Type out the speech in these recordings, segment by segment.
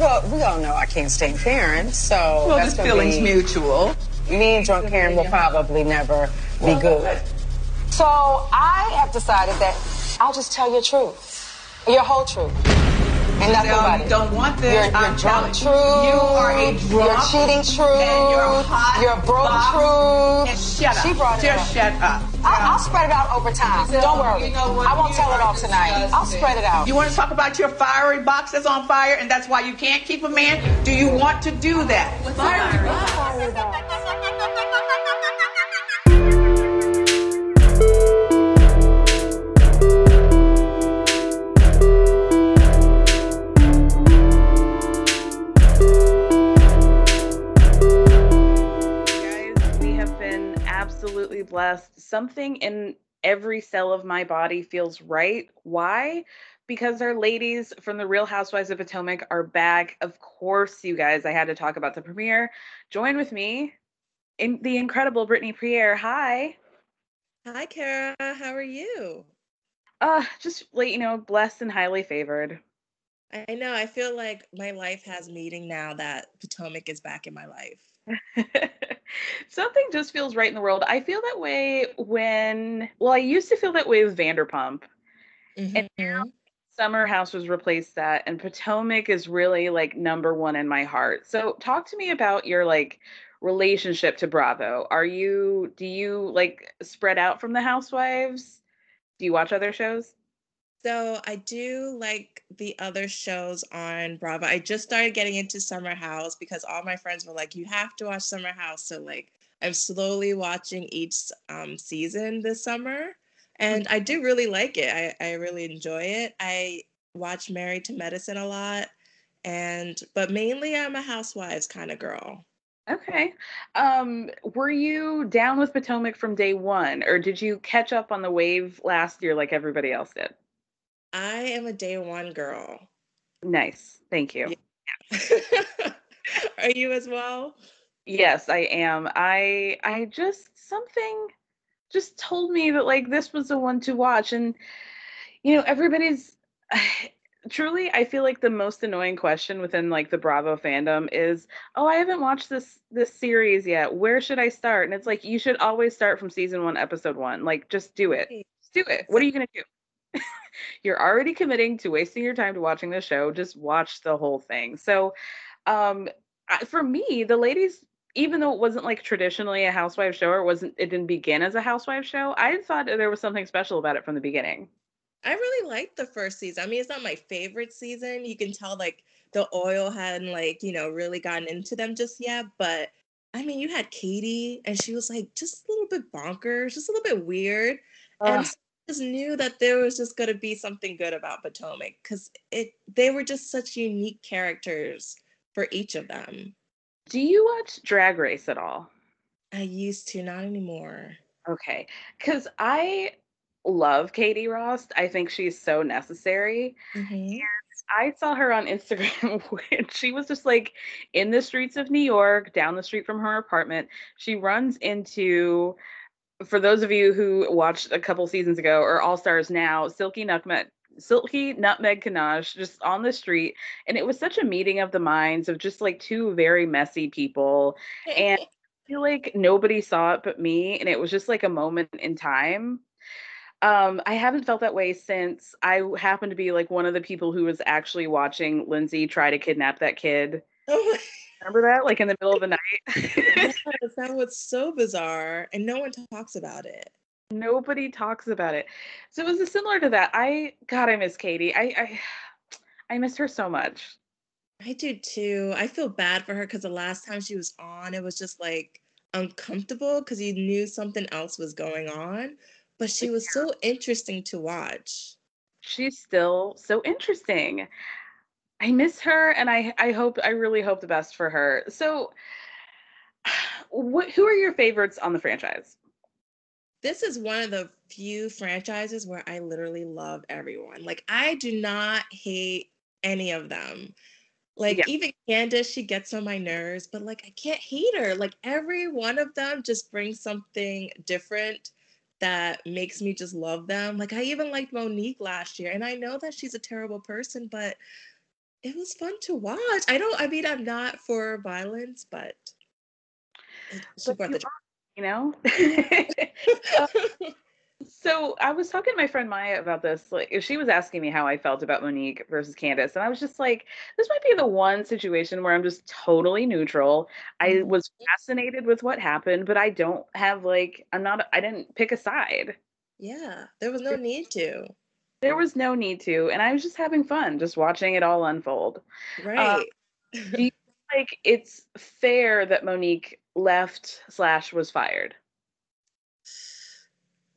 Well, we all know I can't stand Karen, so Well, that's the feeling's be, mutual. Me and drunk Karen will probably never be good. So I have decided that I'll just tell your truth, your whole truth, and nothing No, you it. don't want this. You're, you're I'm drunk telling truth. you, you are a drunk You're cheating truth. and you're hot You're broke box. truth. And shut up. She brought it Just up. shut up. I'll, I'll spread it out over time. So, Don't worry. you know what? I won't tell it are all tonight. I'll spread it out. You want to talk about your fiery box that's on fire and that's why you can't keep a man? Do you want to do that? Guys, blessed. Something in every cell of my body feels right. Why? Because our ladies from the Real Housewives of Potomac are back. Of course, you guys, I had to talk about the premiere. Join with me in the incredible Brittany Priere. Hi. Hi, Kara. How are you? Uh, just like you know, blessed and highly favored. I know. I feel like my life has meaning now that Potomac is back in my life. Something just feels right in the world. I feel that way when, well, I used to feel that way with Vanderpump. And now Mhm. Summer House was replaced that, and Potomac is really like number one in my heart. So, talk to me about your like relationship to Bravo. Are you, do you like spread out from the Housewives? Do you watch other shows? So I do like the other shows on Bravo. I just started getting into Summer House because all my friends were like, "You have to watch Summer House." So like, I'm slowly watching each um, season this summer, and I do really like it. I, I really enjoy it. I watch Married to Medicine a lot, and but mainly I'm a Housewives kind of girl. Okay. Um, were you down with Potomac from day one, or did you catch up on the wave last year like everybody else did? I am a day one girl. Nice. Thank you. Are you as well? Yes, I am. I I just something just told me that like this was the one to watch and you know everybody's truly I feel like the most annoying question within like the Bravo fandom is, "Oh, I haven't watched this this series yet. Where should I start?" And it's like you should always start from season 1, episode 1. Like just do it. Just do it. What are you going to do? You're already committing to wasting your time to watching the show. Just watch the whole thing. So, um for me, the ladies even though it wasn't like traditionally a housewife show or it wasn't it didn't begin as a housewife show, I thought there was something special about it from the beginning. I really liked the first season. I mean, it's not my favorite season. You can tell like the oil hadn't like, you know, really gotten into them just yet. But I mean, you had Katie and she was like just a little bit bonkers, just a little bit weird. Ugh. And just knew that there was just going to be something good about Potomac because it they were just such unique characters for each of them. Do you watch Drag Race at all? I used to, not anymore. Okay, because I love Katie Rost. I think she's so necessary. Mm-hmm. I saw her on Instagram when she was just like in the streets of New York, down the street from her apartment. She runs into, for those of you who watched a couple seasons ago or All Stars now, Silky Nutmeg. Silky Nutmeg Ganache just on the street. And it was such a meeting of the minds of just like two very messy people. And I feel like nobody saw it but me. And it was just like a moment in time um, I haven't felt that way since I happened to be like one of the people who was actually watching Lindsay try to kidnap that kid. Remember that? Like in the middle of the night? yes, that was so bizarre. And no one talks about it. Nobody talks about it. So it was similar to that. I God, I miss Katie. I I, I miss her so much. I do too. I feel bad for her because the last time she was on, it was just like uncomfortable because you knew something else was going on but she was so interesting to watch. She's still so interesting. I miss her and I I hope I really hope the best for her. So what who are your favorites on the franchise? This is one of the few franchises where I literally love everyone. Like I do not hate any of them. Like yeah. even Candiace, she gets on my nerves, but like I can't hate her. Like every one of them just brings something different that makes me just love them. Like I even liked Monique last year, and I know that she's a terrible person, but it was fun to watch. I don't. I mean, I'm not for violence, but she brought the. You know. So I was talking to my friend Maya about this. Like, she was asking me how I felt about Monique versus Candiace, and I was just like, "This might be the one situation where I'm just totally neutral." I mm-hmm. was fascinated with what happened, but I don't have like, I'm not. I didn't pick a side. Yeah, there was no need to. There was no need to, and I was just having fun, just watching it all unfold. Right. Um, do you like it's fair that Monique left slash was fired?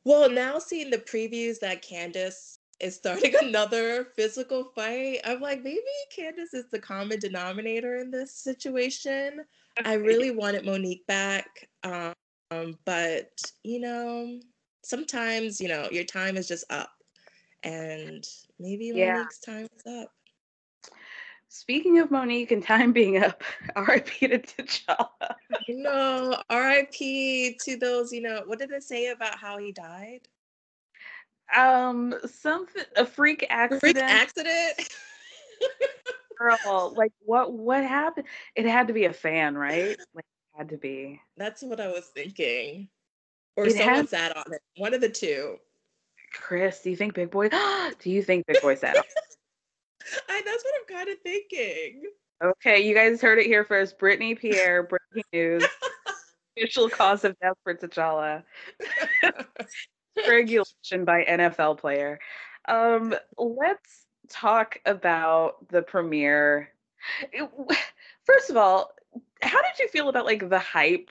Well, now seeing the previews that Candiace is starting another physical fight, I'm like, maybe Candiace is the common denominator in this situation. I really wanted Monique back. Um, but, you know, sometimes, you know, your time is just up. And maybe yeah. Monique's time is up. Speaking of Monique and time being up, RIP to T'Challa. no, RIP to those, you know, what did it say about how he died? Um, something a freak accident. Freak accident. Girl, like what what happened? It had to be a fan, right? Like it had to be. That's what I was thinking. Or it someone had... sat on it. One of the two. Chris, do you think Big Boy? do you think Big Boy on? I, that's what I'm kind of thinking. Okay, you guys heard it here first. Brittany Pierre, breaking news. Official cause of death for T'Challa. Regulation by NFL player. Um, let's talk about the premiere. First of all, how did you feel about like the hype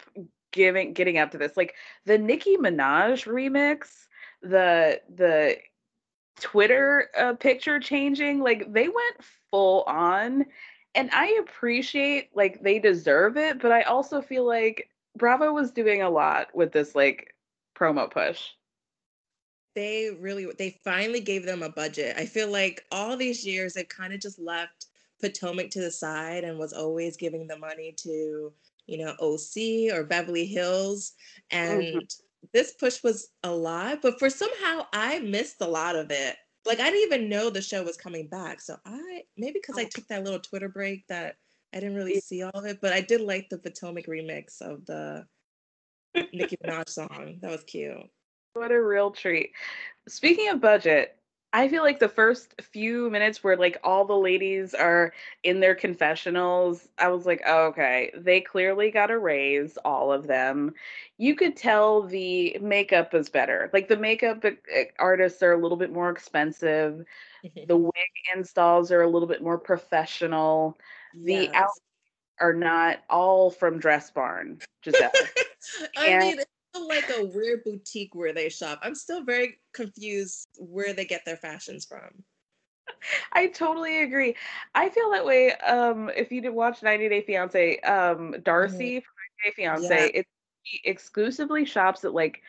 giving getting up to this? Like the Nicki Minaj remix, the the Twitter uh, picture changing. Like they went full on. And I appreciate like they deserve it, but I also feel like Bravo was doing a lot with this like promo push. They really they finally gave them a budget. I feel like all these years it kind of just left Potomac to the side and was always giving the money to, you know, OC or Beverly Hills. And mm-hmm this push was a lot, but for somehow I missed a lot of it. Like I didn't even know the show was coming back. So I maybe because I oh. took that little Twitter break that I didn't really see all of it, but I did like the Potomac remix of the Nicki Minaj song. That was cute. What a real treat. Speaking of budget, I feel like the first few minutes where like all the ladies are in their confessionals, I was like, oh, okay, they clearly got a raise, all of them. You could tell the makeup is better. Like the makeup eh, eh, artists are a little bit more expensive. Mm-hmm. the wig installs are a little bit more professional. The yes. outfits are not all from Dress Barn, Gizelle. I and, mean, like a weird boutique where they shop. I'm still very confused where they get their fashions from. I totally agree. I feel that way. Um, if you did watch 90 Day Fiance, um, Darcy mm-hmm. from 90 Day Fiance, yeah. it exclusively shops at like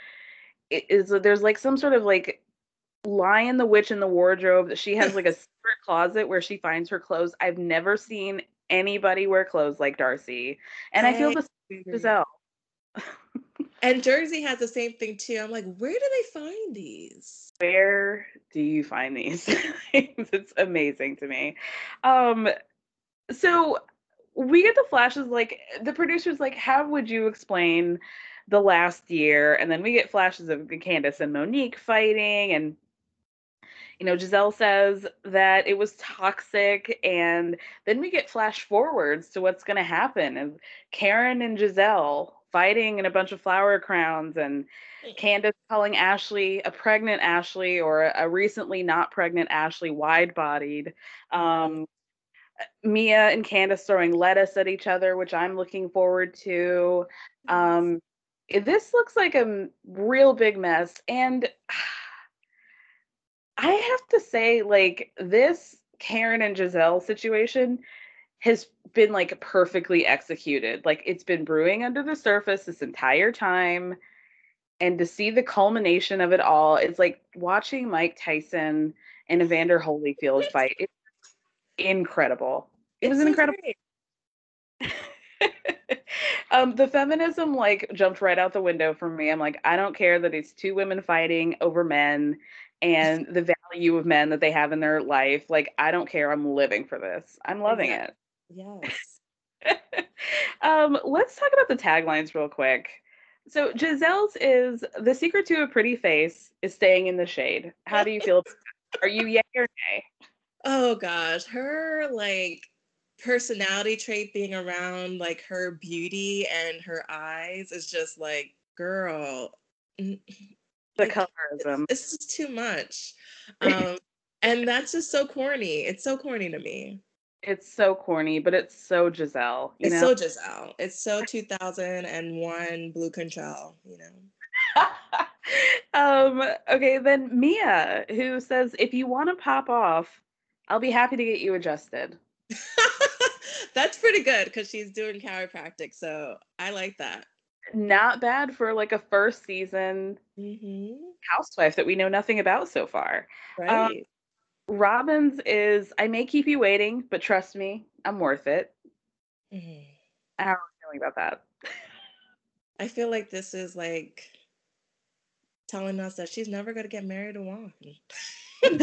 it is there's like some sort of like Lion the Witch in the wardrobe that she has like a secret closet where she finds her clothes. I've never seen anybody wear clothes like Darcy. And I, I feel the same Gizelle. and Jersey has the same thing too. I'm like, where do they find these? Where do you find these? it's amazing to me. Um so we get the flashes like the producers like how would you explain the last year and then we get flashes of Candiace and Monique fighting and you know Gizelle says that it was toxic and then we get flash forwards to what's going to happen and Karen and Gizelle fighting in a bunch of flower crowns and Candiace calling Ashley a pregnant Ashley or a recently not pregnant Ashley wide bodied um, Mia and Candiace throwing lettuce at each other, which I'm looking forward to. Um, this looks like a real big mess. And I have to say, like, this Karen and Gizelle situation has been like perfectly executed. Like, it's been brewing under the surface this entire time. And to see the culmination of it all, it's like watching Mike Tyson and Evander Holyfield fight. It's incredible. It was incredible. um, the feminism like jumped right out the window for me. I'm like, I don't care that it's two women fighting over men and the value of men that they have in their life. Like, I don't care. I'm living for this. I'm loving it. Yes. um, let's talk about the taglines real quick. So Gizelle's is the secret to a pretty face is staying in the shade. How do you feel? Are you yay or nay? Oh gosh, her like personality trait being around like her beauty and her eyes is just like, girl, the like, colorism. It's, it's just too much. Um, and that's just so corny. It's so corny to me. It's so corny, but it's so Gizelle. it's know? so Gizelle. It's so 2001 Blue Control, you know. um, okay, then Mia, who says, if you want to pop off, I'll be happy to get you adjusted. That's pretty good because she's doing chiropractic. So I like that. Not bad for like a first season mm-hmm. housewife that we know nothing about so far. Um, right. Um, Robyn's is I may keep you waiting, but trust me, I'm worth it. Mm-hmm. How are you feeling about that? I feel like this is like telling us that she's never going to get married to Juan.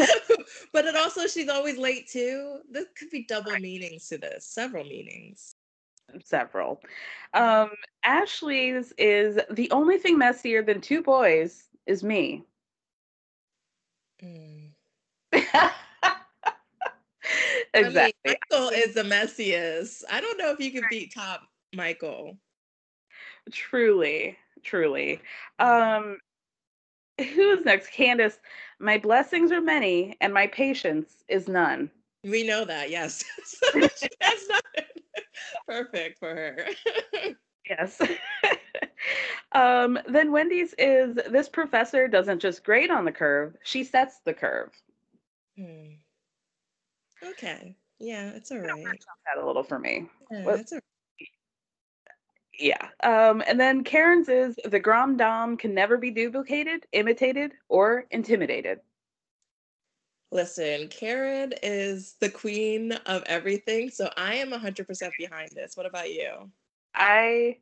but it also she's always late too. This could be double meanings to this, several meanings. Several. Um, Ashley's is the only thing messier than two boys is me. Mm. exactly. I mean, Michael is the messiest. I don't know if you can beat top Michael. Truly, truly. Um, who's next? Candiace. My blessings are many, and my patience is none. We know that, yes. That's not perfect for her. yes. um, then Wendy's is this professor doesn't just grade on the curve, she sets the curve. Hmm. Okay. Yeah, it's all right. That a little for me. Yeah, what, that's all yeah. Um, and then Karen's is the Grand Dame can never be duplicated, imitated, or intimidated. Listen, Karen is the queen of everything. So I am 100% behind this. What about you? I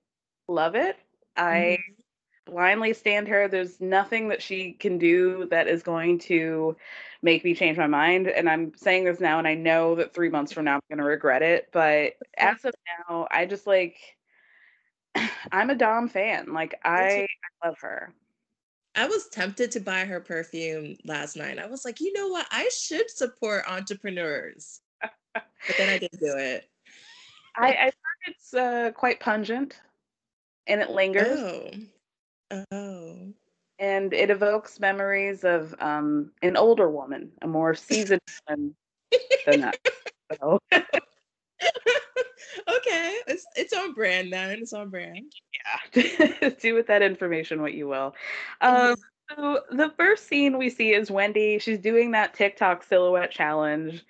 love it. I mm-hmm. Blindly stand her. There's nothing that she can do that is going to make me change my mind. And I'm saying this now, and I know that three months from now I'm going to regret it. But as of now, I just like I'm a Dom fan. Like I, I love her. I was tempted to buy her perfume last night. I was like, you know what? I should support entrepreneurs. but then I didn't do it. I, I heard it's uh, quite pungent and it lingers. Oh. Oh. And it evokes memories of um, an older woman, a more seasoned woman than that. So. okay, it's it's on brand then. It's on brand. Yeah. Do with that information what you will. Um, so the first scene we see is Wendy. She's doing that TikTok silhouette challenge.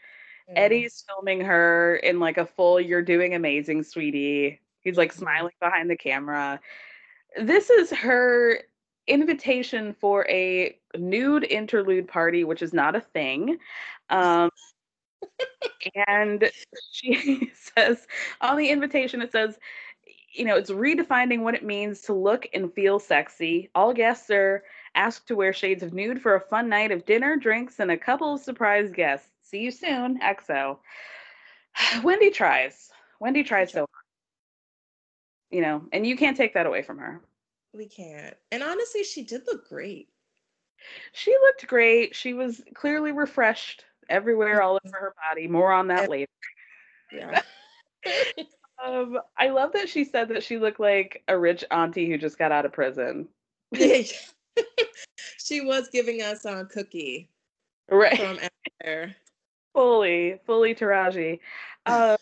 Mm. Eddie's filming her in like a full "You're doing amazing, sweetie." He's like mm-hmm. smiling behind the camera. This is her invitation for a nude interlude party, which is not a thing. Um, and she says on the invitation, it says, you know, it's redefining what it means to look and feel sexy. All guests are asked to wear shades of nude for a fun night of dinner, drinks, and a couple of surprise guests. See you soon, EXO. Wendy tries. Wendy tries so hard. You know, and you can't take that away from her. We can't. And honestly, she did look great. She looked great. She was clearly refreshed everywhere, all over her body. More on that later. Yeah. um, I love that she said that she looked like a rich auntie who just got out of prison. she was giving us a cookie. Right. From there. Fully, fully Taraji. Uh,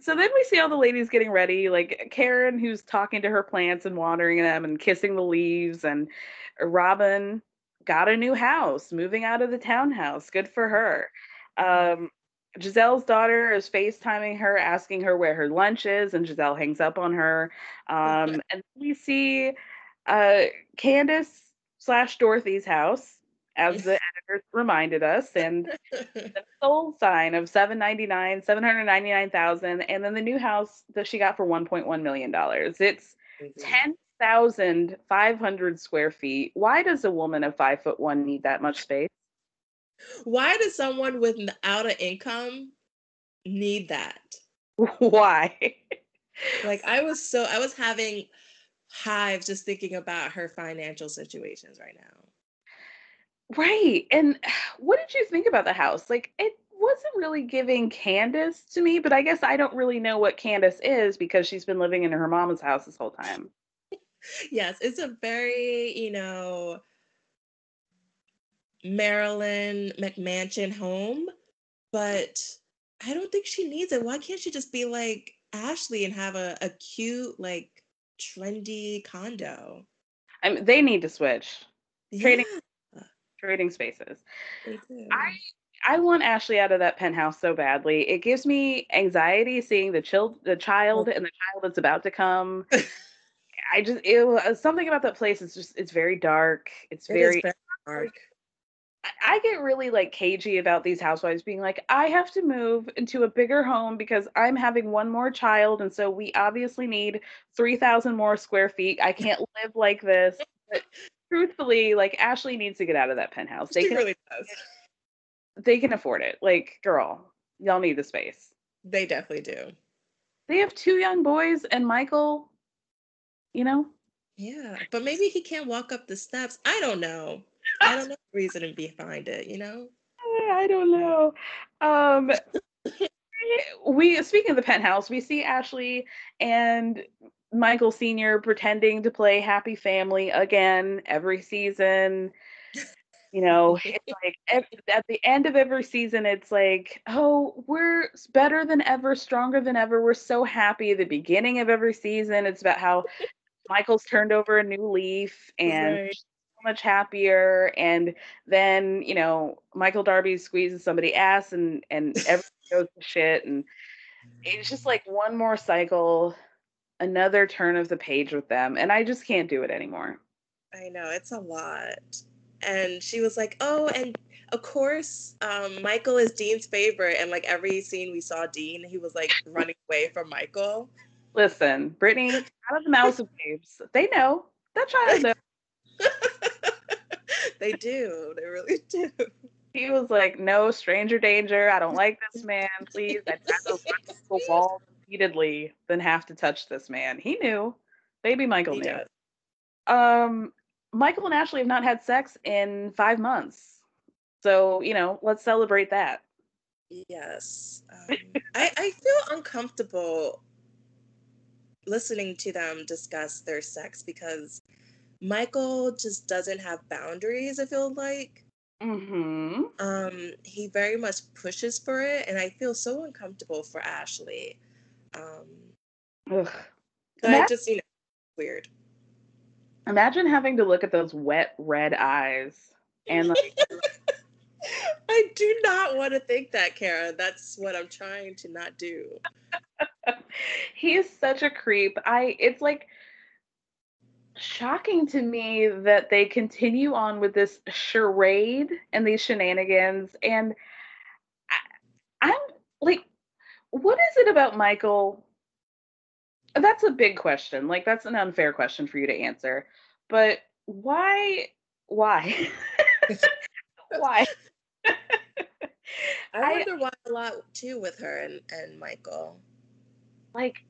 so then we see all the ladies getting ready, like Karen, who's talking to her plants and watering them and kissing the leaves, and Robin got a new house, moving out of the townhouse. Good for her. Um, Gizelle's daughter is FaceTiming her, asking her where her lunch is, and Gizelle hangs up on her. Um, and we see uh, Candiace slash Dorothy's house as the editors reminded us, and the sold sign of seven ninety nine, seven hundred ninety nine thousand, and then the new house that she got for one point one million dollars. It's mm-hmm. ten thousand five hundred square feet. Why does a woman of five foot one need that much space? Why does someone without an income need that? Why? like I was so I was having hives just thinking about her financial situations right now. Right. And what did you think about the house? Like it wasn't really giving Candiace to me, but I guess I don't really know what Candiace is because she's been living in her mama's house this whole time. yes, it's a very, you know, Maryland McMansion home, but I don't think she needs it. Why can't she just be like Ashley and have a, a cute, like trendy condo? I mean, they need to switch. Yeah. Trading trading spaces. I I want Ashley out of that penthouse so badly. It gives me anxiety seeing the child, the child, and the child that's about to come. I just it, uh, something about that place is just it's very dark. It's very, very dark. I get really like cagey about these housewives being like, I have to move into a bigger home because I'm having one more child, and so we obviously need three thousand more square feet. I can't live like this. But truthfully, like Ashley needs to get out of that penthouse. They she can, really does. They can afford it. Like, girl, y'all need the space. They definitely do. They have two young boys and Michael, you know? Yeah, but maybe he can't walk up the steps. I don't know. I don't know the reason behind it, you know? I don't know. Um we speaking of the penthouse, we see Ashley and Michael Sr. pretending to play Happy Family again every season. You know, it's like at the end of every season, it's like, oh, we're better than ever, stronger than ever. We're so happy. The beginning of every season, it's about how Michael's turned over a new leaf and right. so much happier. And then, you know, Michael Darby squeezes somebody's ass and and everything goes to shit. And it's just like one more cycle another turn of the page with them and i just can't do it anymore. I know it's a lot. And she was like oh and of course um, michael is dean's favorite and like every scene we saw dean he was like running away from michael. Listen brittany out of the mouths of babes. They know. That child knows. They do. They really do. He was like no stranger danger. I don't like this man. Please i have to the wall repeatedly than have to touch this man. He knew. Baby Michael he knew. Does. Um, Michael and Ashley have not had sex in five months. So, you know, let's celebrate that. Yes. Um, I, I feel uncomfortable listening to them discuss their sex because Michael just doesn't have boundaries, I feel like. Mm-hmm. Um, he very much pushes for it, and I feel so uncomfortable for Ashley Um, Ugh. I just you know weird. Imagine having to look at those wet red eyes and like I do not want to think that, Kara. That's what I'm trying to not do. he is such a creep. I it's like shocking to me that they continue on with this charade and these shenanigans and I, I'm like what is it about Michael? That's a big question. Like that's an unfair question for you to answer. But why why? why? I wonder why a lot too with her and, and Michael. Like,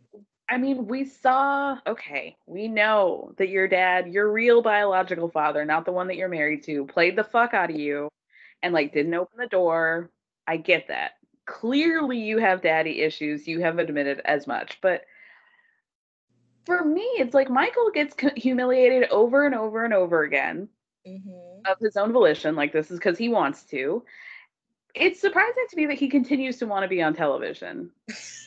I mean, we saw, okay, we know that your dad, your real biological father, not the one that you're married to, played the fuck out of you and like didn't open the door. I get that. Clearly, you have daddy issues. You have admitted as much. But for me, it's like Michael gets humiliated over and over and over again mm-hmm. of his own volition. Like, this is because he wants to it's surprising to me that he continues to want to be on television.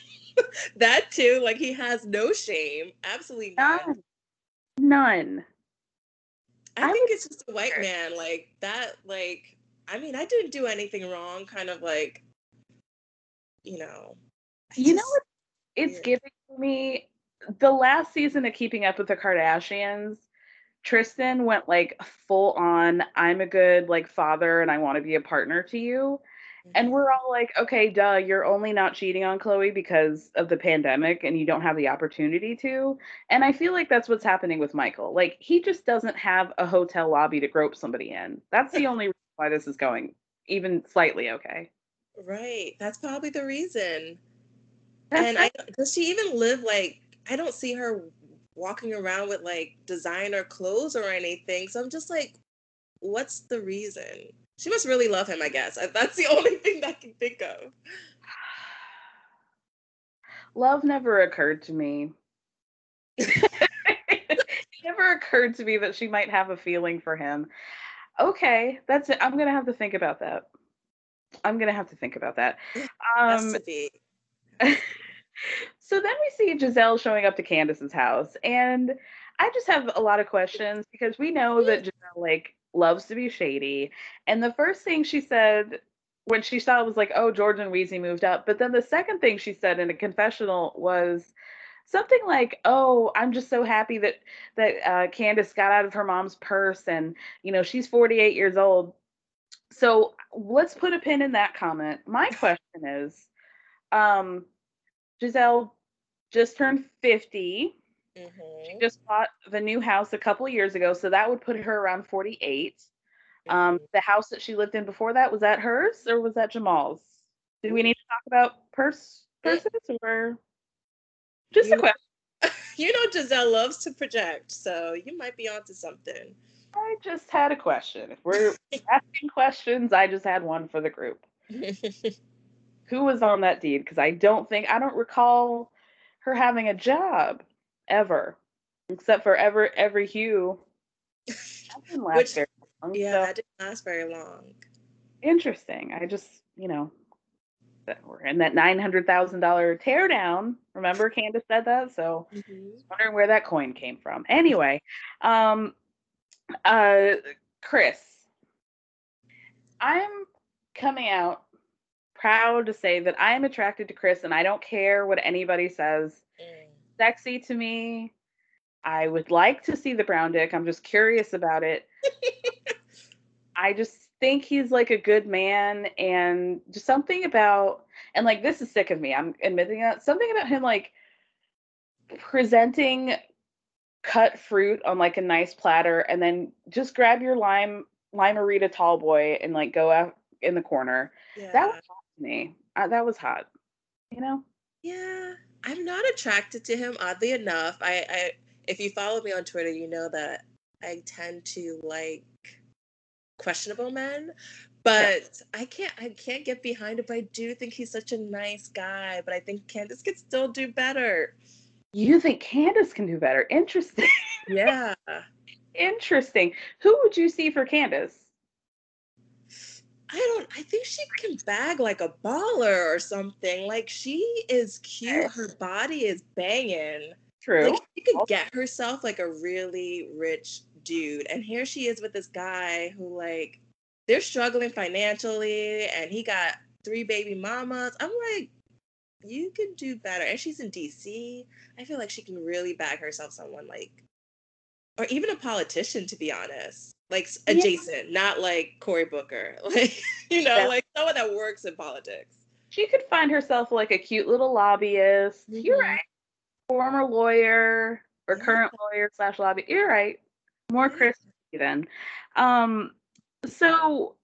that too, like he has no shame, absolutely none. None. none. I, I think it's just a white man like that. Like, I mean, I didn't do anything wrong. Kind of like, you know. You know what? It's giving me the last season of Keeping Up with the Kardashians Tristan went like full on, I'm a good like father and I want to be a partner to you. And mm-hmm. we're all like, okay, duh, you're only not cheating on Khloé because of the pandemic and you don't have the opportunity to. And I feel like that's what's happening with Michael. Like, he just doesn't have a hotel lobby to grope somebody in. That's the only reason why this is going even slightly okay. Right. That's probably the reason. And I, does she even live like, I don't see her walking around with like designer clothes or anything. So I'm just like, what's the reason? She must really love him, I guess. That's the only thing that I can think of. Love never occurred to me. it never occurred to me that she might have a feeling for him. Okay, that's it. I'm gonna have to think about that. I'm gonna have to think about that. Um, so then we see Gizelle showing up to Candiace's house, and I just have a lot of questions because we know that Gizelle like loves to be shady. And the first thing she said when she saw it was like, oh, George and Weezy moved up. But then the second thing she said in a confessional was something like, "Oh, I'm just so happy that that uh, Candiace got out of her mom's purse, and you know she's 48 years old." So let's put a pin in that comment. My question is, um, Gizelle just turned 50. Mm-hmm. She just bought the new house a couple years ago, so that would put her around 48. Um, mm-hmm. Um, the house that she lived in before that was that hers or was that Jamal's? Do we need to talk about purse purses or just you a question? You know, Gizelle loves to project, so you might be onto something. I just had a question. If we're asking questions, I just had one for the group. Who was on that deed? Because I don't think I don't recall her having a job ever, except for ever every hue. Which, long, yeah, so. that didn't last very long. Interesting. I just, you know, that we're in that nine hundred thousand dollar teardown. Remember, Candiace said that, so mm-hmm. wondering where that coin came from. Anyway, um, uh, Chris, I'm coming out proud to say that I am attracted to Chris, and I don't care what anybody says. Mm sexy to me. I would like to see the brown dick. I'm just curious about it. I just think he's like a good man and just something about and like this is sick of me. I'm admitting that something about him like presenting cut fruit on like a nice platter and then just grab your lime lime limerita tall boy and like go out in the corner. Yeah. That was hot to me. Uh, that was hot. You know? Yeah. I'm not attracted to him. Oddly enough, I, I if you follow me on Twitter, you know that I tend to like questionable men. But I can't I can't get behind it. But I do think he's such a nice guy. But I think Candiace could still do better. You think Candiace can do better? Interesting. Yeah. Interesting. Who would you see for Candiace? I don't. I think she can bag like a baller or something. Like she is cute. Her body is banging. True. Like she could get herself like a really rich dude, and here she is with this guy who like they're struggling financially, and he got three baby mamas. I'm like, you could do better. And she's in DC. I feel like she can really bag herself someone like, or even a politician, to be honest like adjacent, yeah. not like Cory Booker. Like, you know, yeah. like someone that works in politics. She could find herself like a cute little lobbyist. Mm-hmm. You're right. Former lawyer or current lawyer slash lobby. You're right. More Chris then. Um, so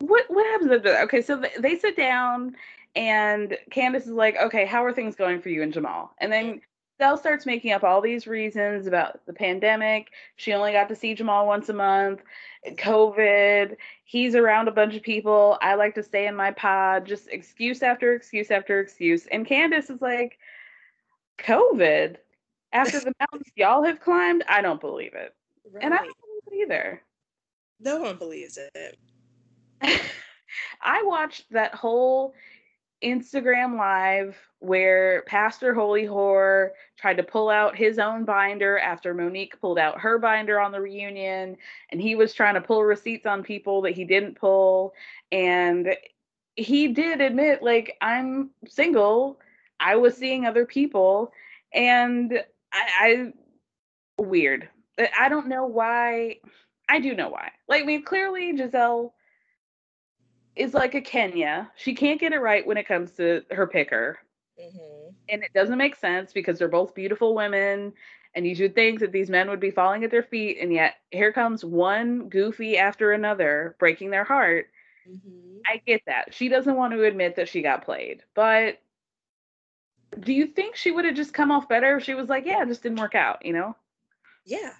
what what happens after that? Okay, so they sit down and Candiace is like, okay, how are things going for you and Jamal? And then Cell starts making up all these reasons about the pandemic. She only got to see Jamal once a month. COVID. He's around a bunch of people. I like to stay in my pod. Just excuse after excuse after excuse. And Candiace is like, COVID. After the mountains y'all have climbed, I don't believe it. Right. And I don't believe it either. No one believes it. I watched that whole Instagram live where Pastor Holy Whore tried to pull out his own binder after Monique pulled out her binder on the reunion, and he was trying to pull receipts on people that he didn't pull. And he did admit, like, I'm single. I was seeing other people, and I, I weird. I don't know why. I do know why. Like, mean, clearly Gizelle is like a Kenya. She can't get it right when it comes to her picker. Mm-hmm. And it doesn't make sense because they're both beautiful women. And you should think that these men would be falling at their feet. And yet here comes one goofy after another breaking their heart. Mm-hmm. I get that. She doesn't want to admit that she got played. But do you think she would have just come off better if she was like, yeah, it just didn't work out, you know? Yeah,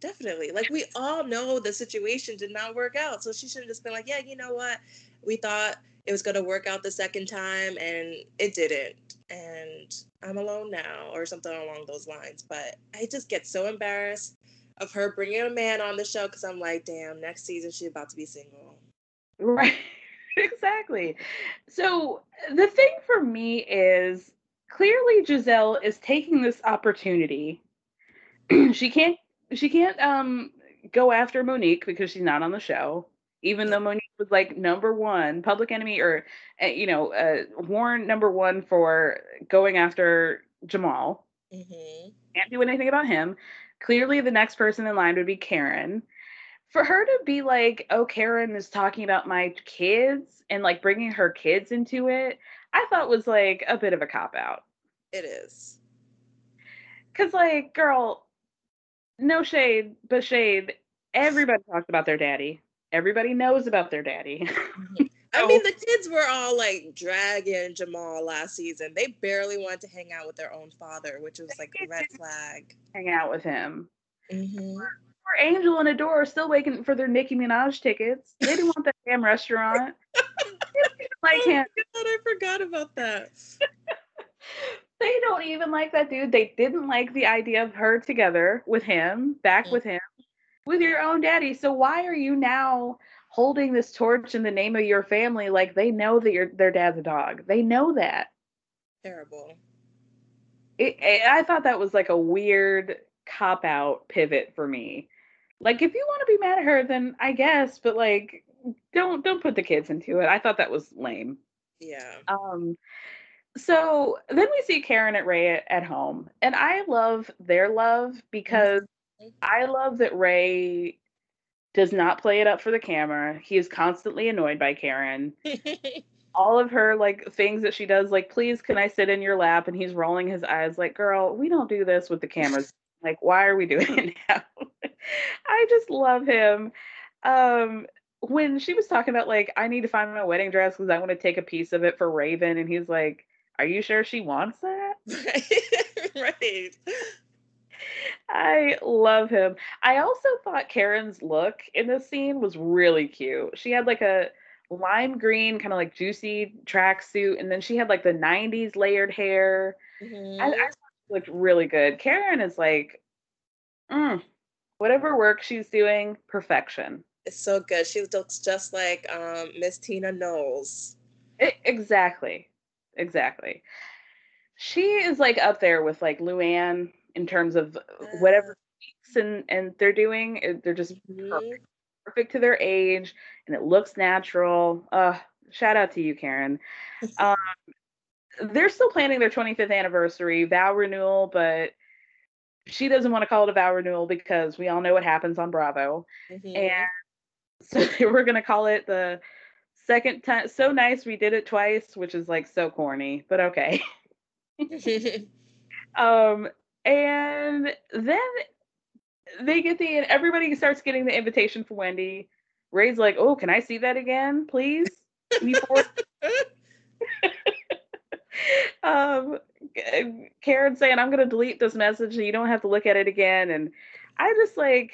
definitely. Like we all know the situation did not work out. So she should have just been like, yeah, you know what? We thought it was going to work out the second time and it didn't. And i'm alone now or something along those lines. But i just get so embarrassed of her bringing a man on the show because i'm like damn next season she's about to be single. Right. Exactly. So the thing for me is clearly gizelle is taking this opportunity. She can't she can't um go after monique because she's not on the show even though Monique was like number one, Public Enemy, or uh, you know, uh, Warren number one for going after Jamal. Mm-hmm. Can't do anything about him. Clearly, the next person in line would be Karen. For her to be like, "Oh, Karen is talking about my kids," and like bringing her kids into it, I thought was like a bit of a cop out. It is. Cause like, girl, no shade, but shade. Everybody talks about their daddy everybody knows about their daddy. I mean, the kids were all like dragging Jamal last season. They barely wanted to hang out with their own father, which was like a red flag. Hang out with him. Mm-hmm. Poor Angel and Adore are still waiting for their Nicki Minaj tickets. They didn't want that damn restaurant. like him. God, I forgot about that. they don't even like that dude. They didn't like the idea of her together with him, back mm-hmm. with him with your own daddy. So why are you now holding this torch in the name of your family like they know that your their dad's a dog? They know that. Terrible. It, it, I thought that was like a weird cop out pivot for me. Like if you want to be mad at her then I guess, but like don't don't put the kids into it. I thought that was lame. Yeah. Um so then we see Karen and Ray at, at home, and I love their love because I love that Ray does not play it up for the camera. He is constantly annoyed by Karen. All of her like things that she does, like, please can I sit in your lap? And he's rolling his eyes like, girl, we don't do this with the cameras. like, why are we doing it now? I just love him. Um, when she was talking about like, I need to find my wedding dress because I want to take a piece of it for Rayvin, and he's like, Are you sure she wants that? right. I love him. I also thought Karen's look in this scene was really cute. She had like a lime green, kind of like juicy tracksuit, and then she had like the 90s layered hair. Mm-hmm. I, I looked really good. Karen is like, mm, whatever work she's doing, perfection. It's so good. She looks just like um, Miss Tina Knowles. It, exactly, exactly. She is like up there with like Luann in terms of whatever and and they're doing. They're just mm-hmm. perfect, perfect to their age, and it looks natural. Uh, shout out to you, Karen. um, they're still planning their 25th anniversary vow renewal, but she doesn't want to call it a vow renewal because we all know what happens on Bravo. Mm-hmm. And so we're going to call it the second time. So nice we did it twice, which is like so corny, but okay. um, and then they get the and everybody starts getting the invitation for Wendy. Ray's like, "Oh, can I see that again, please?" um, Karen saying, "I'm going to delete this message, and you don't have to look at it again." And I just like,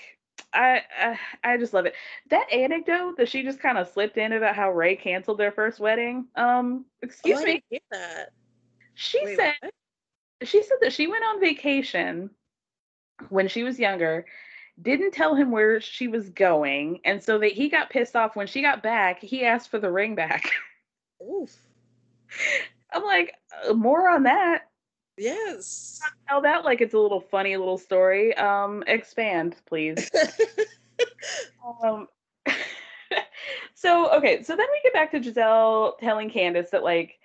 I, I, I just love it. That anecdote that she just kind of slipped in about how Ray canceled their first wedding. Um, excuse oh, me. that. She Wait, said, what? She said that she went on vacation when she was younger didn't tell him where she was going and so that he got pissed off when she got back he asked for the ring back. Oof. i'm like uh, more on that. Yes. Tell that like it's a little funny little story. Um expand please. Um so okay so then we get back to gizelle telling candiace that like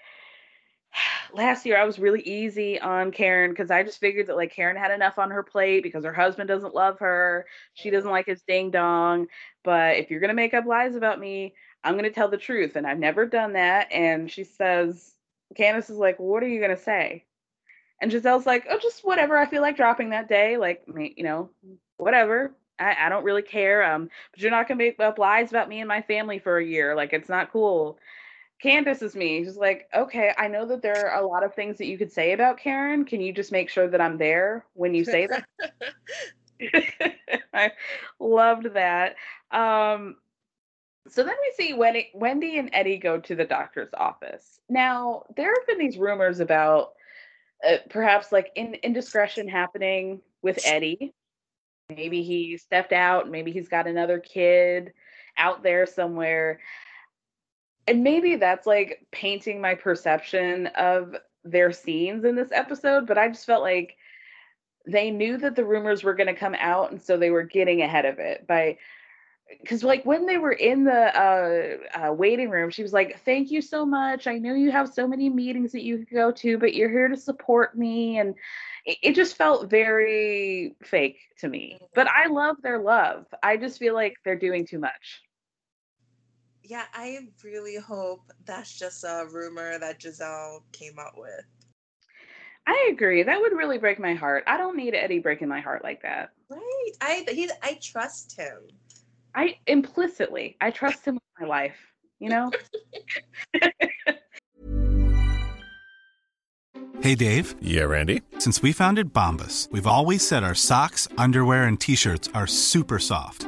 last year I was really easy on Karen because I just figured that like Karen had enough on her plate because her husband doesn't love her. She doesn't like his ding dong. But if you're going to make up lies about me, I'm going to tell the truth. And I've never done that. And she says, Candiace is like, What are you going to say? And Gizelle's like, Oh, just whatever I feel like dropping that day. Like, you know, whatever. I, I don't really care. Um, but you're not gonna make up lies about me and my family for a year. Like, it's not cool. Candiace is me. She's like, okay, I know that there are a lot of things that you could say about Karen. Can you just make sure that I'm there when you say that? I loved that. Um, so then we see Wendy, Wendy and Eddie go to the doctor's office. Now, there have been these rumors about uh, perhaps like in, indiscretion happening with Eddie. Maybe he stepped out, maybe he's got another kid out there somewhere and maybe that's like painting my perception of their scenes in this episode, but I just felt like they knew that the rumors were going to come out and so they were getting ahead of it by because like when they were in the uh, uh, waiting room she was like thank you so much. I know you have so many meetings that you could go to but you're here to support me. And it, it just felt very fake to me but i love their love. I just feel like they're doing too much yeah, I really hope that's just a rumor that Gizelle came up with. I agree. That would really break my heart. I don't need Eddie breaking my heart like that. Right. I he I trust him. I implicitly I trust him with my life, you know? hey Dave. Yeah, Randy. Since we founded Bombas, we've always said our socks, underwear, and t-shirts are super soft.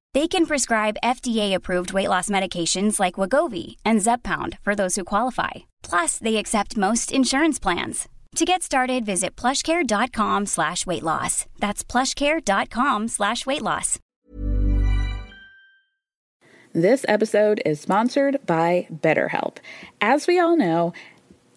They can prescribe FDA-approved weight loss medications like Wegovy and Zepbound for those who qualify. Plus, they accept most insurance plans. To get started, visit plushcare.com slash weight loss. That's plushcare.com slash weight loss. This episode is sponsored by BetterHelp. As we all know,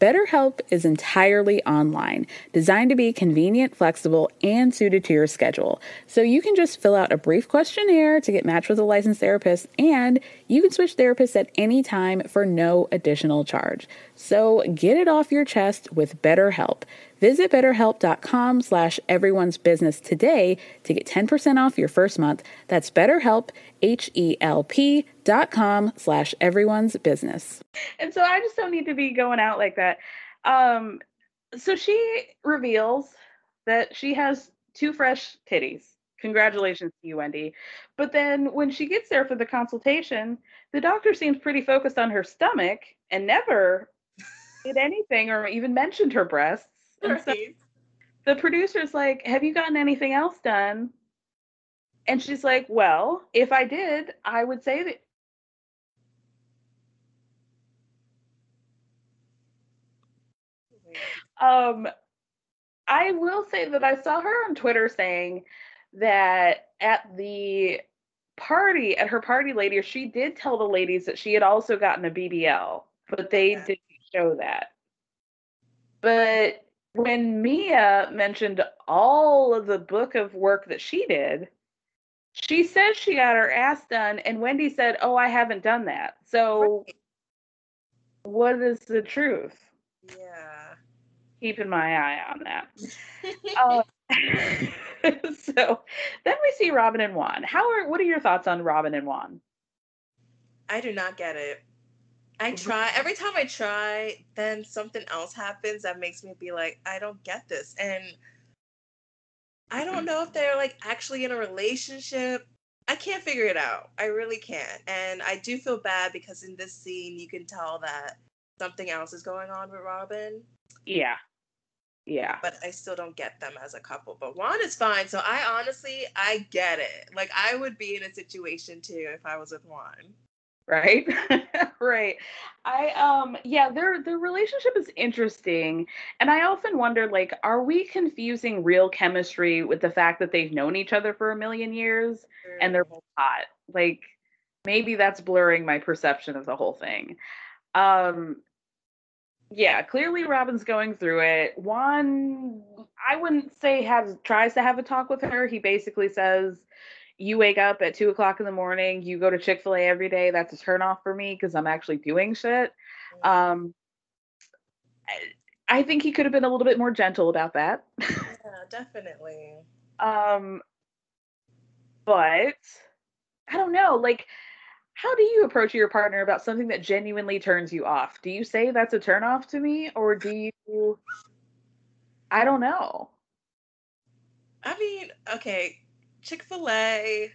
BetterHelp is entirely online, designed to be convenient, flexible, and suited to your schedule. So you can just fill out a brief questionnaire to get matched with a licensed therapist, and you can switch therapists at any time for no additional charge. So get it off your chest with BetterHelp. Visit betterhelp.com slash everyone's business today to get 10% off your first month. That's betterhelp, H-E-L-P dot com slash everyone's business. And so I just don't need to be going out like that. Um, so she reveals that she has two fresh titties. Congratulations to you, Wendy. But then when she gets there for the consultation, the doctor seems pretty focused on her stomach and never did anything or even mentioned her breasts. And so the producer's like, Have you gotten anything else done? And she's like, Well, if I did, I would say that. Um, I will say that I saw her on Twitter saying that at the party, at her party later, she did tell the ladies that she had also gotten a BBL, but they didn't show that. But when Mia mentioned all of the book of work that she did, she says she got her ass done, and Wendy said, "Oh, I haven't done that." So, right. what is the truth? Yeah, keeping my eye on that. uh, so then we see Robyn and Juan. How are? What are your thoughts on Robyn and Juan? I do not get it. I mm-hmm. try every time I try, then something else happens that makes me be like, I don't get this. And I don't mm-hmm. know if they're like actually in a relationship. I can't figure it out. I really can't. And I do feel bad because in this scene you can tell that something else is going on with Robyn. Yeah. Yeah. But I still don't get them as a couple. But Juan is fine. So I honestly I get it. Like I would be in a situation too if I was with Juan right? Right. I um yeah their their relationship is interesting and i often wonder like are we confusing real chemistry with the fact that they've known each other for a million years and they're both hot? Like maybe that's blurring my perception of the whole thing. Um yeah clearly robyn's going through it. Juan i wouldn't say has tries to have a talk with her. He basically says you wake up at two o'clock in the morning, you go to Chick fil A every day, that's a turnoff for me because I'm actually doing shit. Um, I, I think he could have been a little bit more gentle about that. Yeah, definitely. um, but I don't know. Like, how do you approach your partner about something that genuinely turns you off? Do you say that's a turnoff to me, or do you? I don't know. I mean, okay, Chick fil A.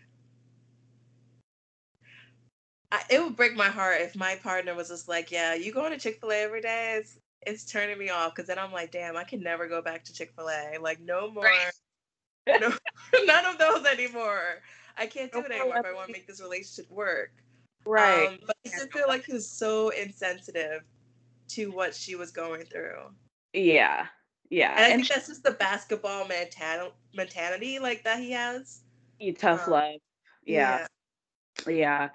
It would break my heart if my partner was just like, "Yeah, you going to Chick Fil A every day? It's it's turning me off." Because then I'm like, "Damn, I can never go back to Chick Fil A. Like, no more, no, none of those anymore. I can't do it anymore if I want to make this relationship work." Right. Um, but I just feel like he was so insensitive to what she was going through. Yeah. Yeah. And I and think that's just the basketball mental- mentality like that he has. You tough um, love. Yeah. yeah. Yeah.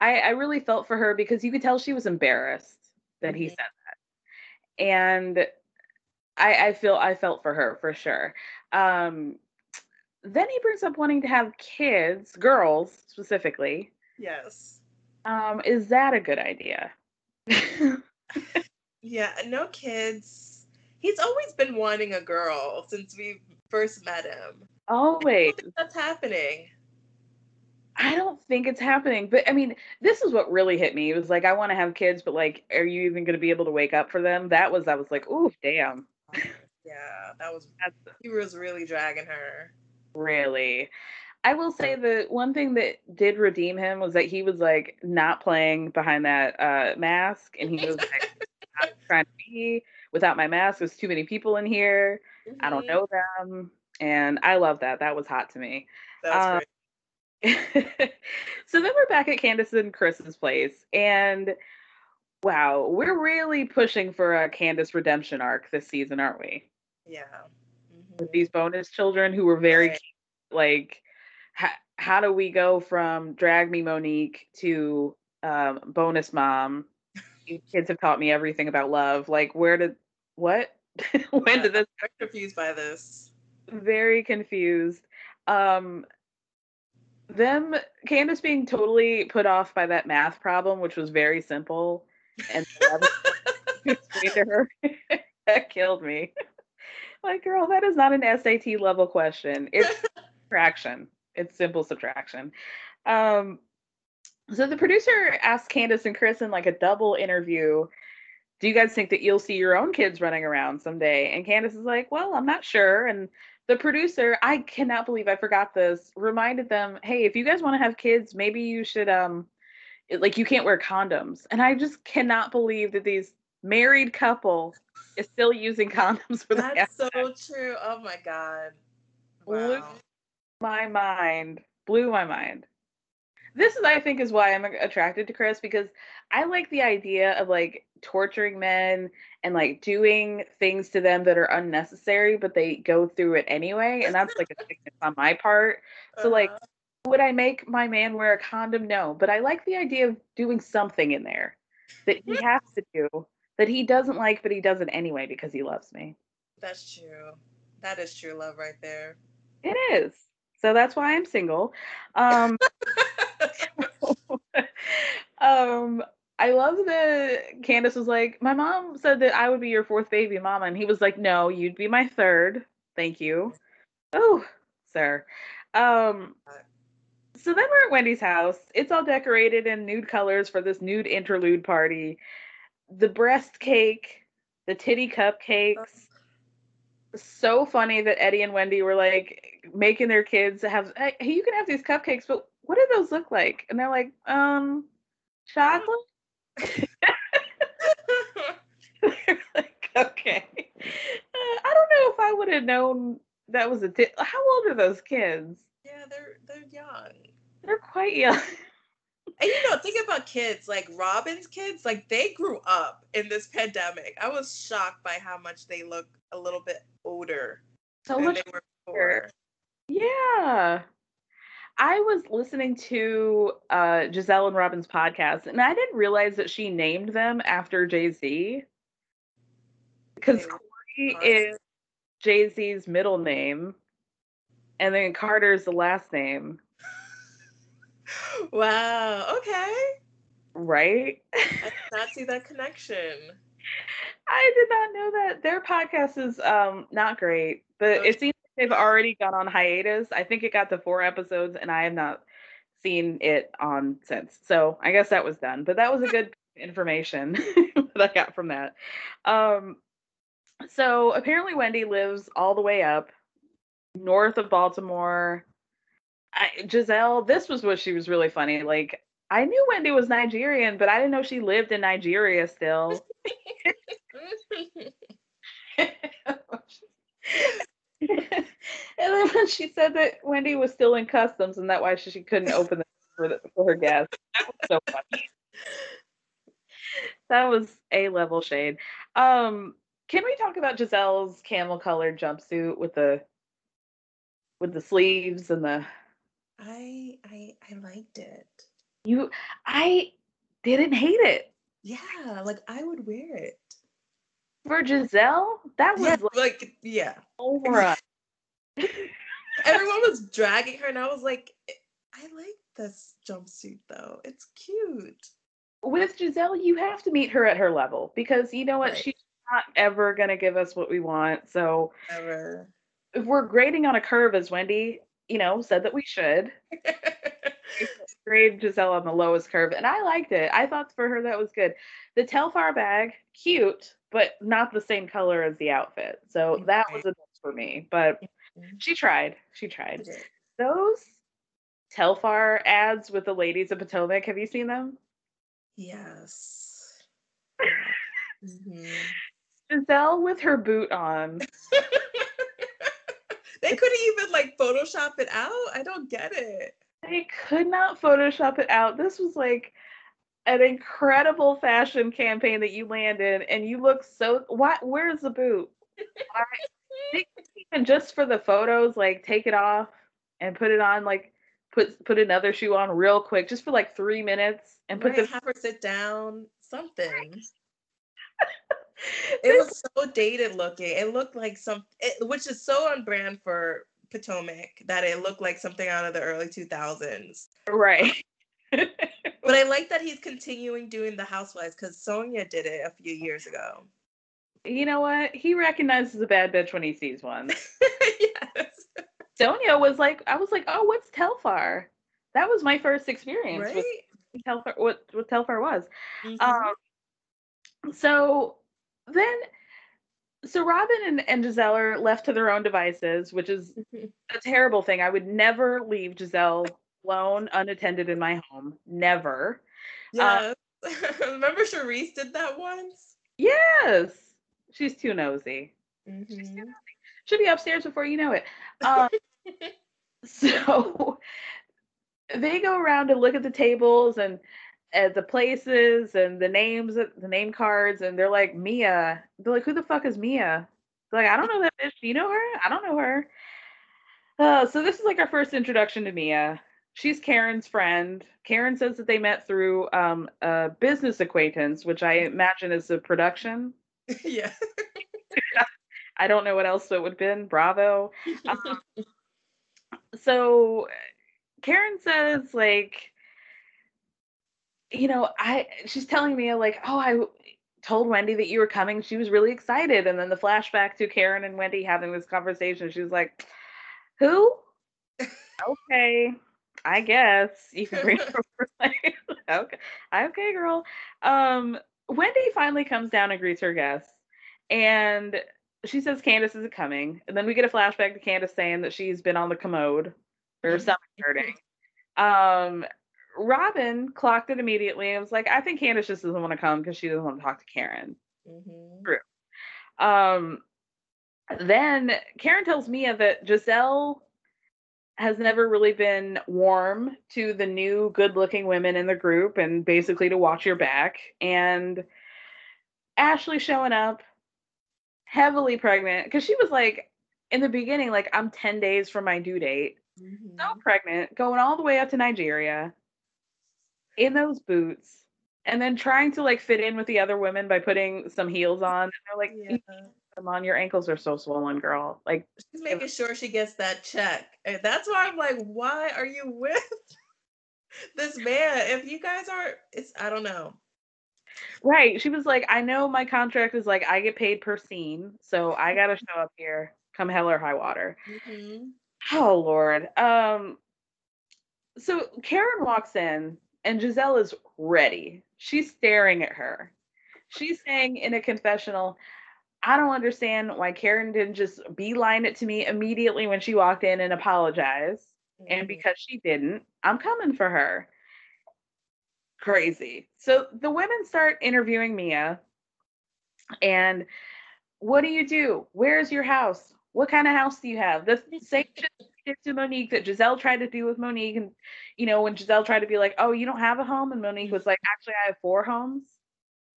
I, I really felt for her because you could tell she was embarrassed that mm-hmm. he said that. And I, I feel I felt for her for sure. Um, then he brings up wanting to have kids, girls specifically. Yes. Um, is that a good idea? yeah, no kids he's always been wanting a girl since we first met him. Always. that's happening. I don't think it's happening. But I mean, this is what really hit me. It was like, I want to have kids, but like, are you even going to be able to wake up for them? That was, I was like, ooh, damn. Yeah, that was, he was really dragging her. Really. I will say the one thing that did redeem him was that he was like not playing behind that uh, mask and he was like trying to be without my mask. There's too many people in here. Mm-hmm. I don't mm-hmm. know them, and I love that. That was hot to me. That's um, great. so then we're back at Candiace and Chris's place, and wow, we're really pushing for a Candiace redemption arc this season, aren't we? Yeah. Mm-hmm. With these bonus children who were very right. like, how, how do we go from drag me Monique to um, bonus mom you kids have taught me everything about love. Like, where did what? when did this? I'm confused by this. Very confused. Um, them Candiace being totally put off by that math problem, which was very simple, and explained to her that killed me. Like, girl, that is not an SAT level question. It's subtraction. It's simple subtraction. Um, so the producer asked Candiace and Chris in like a double interview, do you guys think that you'll see your own kids running around someday? And Candiace is like, well, I'm not sure. And the producer, I cannot believe I forgot this, reminded them, hey, if you guys want to have kids, maybe you should um like you can't wear condoms. And I just cannot believe that these married couple is still using condoms for that. That's so true. Oh my god. Blew Wow. my mind. Blew my mind. This is, I think, is why I'm attracted to Chris because I like the idea of like torturing men and like doing things to them that are unnecessary, but they go through it anyway. And that's like a sickness on my part. So, like, Uh-huh. would I make my man wear a condom? No, but I like the idea of doing something in there that he has to do that he doesn't like, but he does it anyway because he loves me. That's true. That is true love right there. It is. So that's why I'm single. Um, um, I love that Candiace was like, My mom said that I would be your fourth baby mama. And he was like, No, you'd be my third. Thank you. Oh, sir. Um, so then we're at Wendy's house. It's all decorated in nude colors for this nude interlude party. The breast cake, the titty cupcakes. So funny that Eddie and Wendy were like making their kids have hey, you can have these cupcakes, but what do those look like? And they're like, um, chocolate. Like, okay. Uh, I don't know if I would have known that was a. Di- How old are those kids? yeah, they're they're young. They're quite young. And you know, think about kids like Robyn's kids, like they grew up in this pandemic. I was shocked by how much they look a little bit older So than much they were before. Yeah. I was listening to uh, Gizelle and Robyn's podcast, and I didn't realize that she named them after Jay Z. Because Corey is Jay Z's middle name, and then Carter's the last name, Wow. Okay. right? I did not see that connection. I did not know that. Their podcast is um not great, but Okay. it seems they've already gone on hiatus. I think it got to four episodes, and I have not seen it on since. So I guess that was done. But that was a good information that I got from that. Um, so apparently Wendy lives all the way up north of Baltimore. I, Gizelle, this was what she was really funny. Like I knew Wendy was Nigerian, but I didn't know she lived in Nigeria still. and then when she said that Wendy was still in customs and that why she, she couldn't open it for, the, for her guests, that was so funny. that was a level shade. Um, can we talk about Gizelle's camel colored jumpsuit with the with the sleeves and the I I I liked it. you? I didn't hate it Yeah, like I would wear it. For Gizelle. That was Yeah, like like yeah. over Everyone was dragging her, and I was like, I like this jumpsuit though. It's cute. with Gizelle, you have to meet her at her level because you know what? Right. She's not ever going to give us what we want. So Ever. if we're grading on a curve, as Wendy, you know, said that we should grade Gizelle on the lowest curve. And I liked it. I thought for her that was good. The Telfar bag, cute, but not the same color as the outfit. So that was a miss for me. But she tried. She tried. Those Telfar ads with the ladies of Potomac, have you seen them? Yes. Mhm. Gizelle with her boot on. they couldn't even like Photoshop it out. I don't get it. They could not Photoshop it out. This was like an incredible fashion campaign that you landed, and you look so. Why? Where's the boot? Why- they even just for the photos, like take it off and put it on, like put put another shoe on real quick, just for like three minutes, and put Right, the have her sit down something. it was so dated looking. It looked like some, it, which is so on brand for Potomac that it looked like something out of the early 2000s. Right. but I like that he's continuing doing the Housewives because Sonia did it a few years ago. You know what? He recognizes a bad bitch when he sees one. yes. Sonia was like, I was like, oh, what's Telfar? That was my first experience right? with Telfar. What what Telfar was. Mm-hmm. Um. So then, so Robyn and, and Gizelle are left to their own devices, which is mm-hmm. a terrible thing. I would never leave Gizelle alone, unattended in my home. Never. Yeah. Uh, Remember Charrisse did that once? Yes. She's too nosy. Mm-hmm. She's too nosy. Should be upstairs before you know it. Um, so they go around and look at the tables and at the places and the names, the name cards, and they're like Mia. They're like, "Who the fuck is Mia?" They're like, "I don't know that bitch. Do you know her? I don't know her." Uh, so this is like our first introduction to Mia. She's Karen's friend. Karen says that they met through um, a business acquaintance, which I imagine is a production. yeah. I don't know what else it would have been. Bravo. Um, so Karen says like you know, I she's telling me like, "Oh, I told Wendy that you were coming. She was really excited." And then the flashback to Karen and Wendy having this conversation. She was like, "Who?" okay. I guess you can bring her okay. Okay, girl. Um Wendy finally comes down and greets her guests. And she says Candiace isn't coming. And then we get a flashback to Candiace saying that she's been on the commode or mm-hmm. stomach hurting. Um, Robyn clocked it immediately and was like, I think Candiace just doesn't want to come because she doesn't want to talk to Karen. Mm-hmm. True. Um, then Karen tells Mia that Gizelle has never really been warm to the new good looking women in the group and basically to watch your back. And Ashley showing up heavily pregnant because she was like in the beginning, like, I'm 10 days from my due date. Mm-hmm. So pregnant, going all the way up to Nigeria in those boots, and then trying to like fit in with the other women by putting some heels on. And they're like, yeah. come on, your ankles are so swollen, girl. Like she's making sure she gets that check. And that's why I'm like, why are you with this man? If you guys are, it's I don't know. Right. She was like, I know my contract is like I get paid per scene, so I gotta show up here, come hell or high water. Mm-hmm. Oh Lord. Um so Karen walks in and Gizelle is ready. She's staring at her. She's saying in a confessional, I don't understand why Karen didn't just beeline it to me immediately when she walked in and apologize. Mm-hmm. And because she didn't, I'm coming for her. Crazy. So the women start interviewing Mia. And what do you do? Where's your house? What kind of house do you have? The same shit to Monique that Gizelle tried to do with Monique. And, you know, when Gizelle tried to be like, oh, you don't have a home? And Monique was like, actually, I have four homes.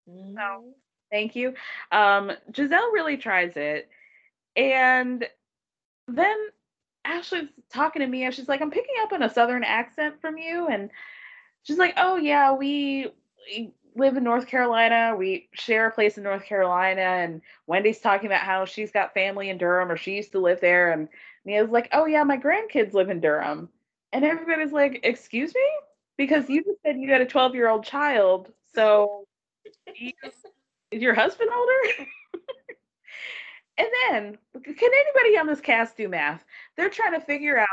Mm-hmm. So thank you. Um, Gizelle really tries it. And then Ashley's talking to me and she's like, I'm picking up on a southern accent from you. And she's like, oh, yeah, we, we live in North Carolina. We share a place in North Carolina, and Wendy's talking about how she's got family in Durham or she used to live there. And Mia's like, oh, yeah, my grandkids live in Durham. And everybody's like, excuse me? Because you just said you got a 12 year old child. So you, is your husband older? and then, can anybody on this cast do math? They're trying to figure out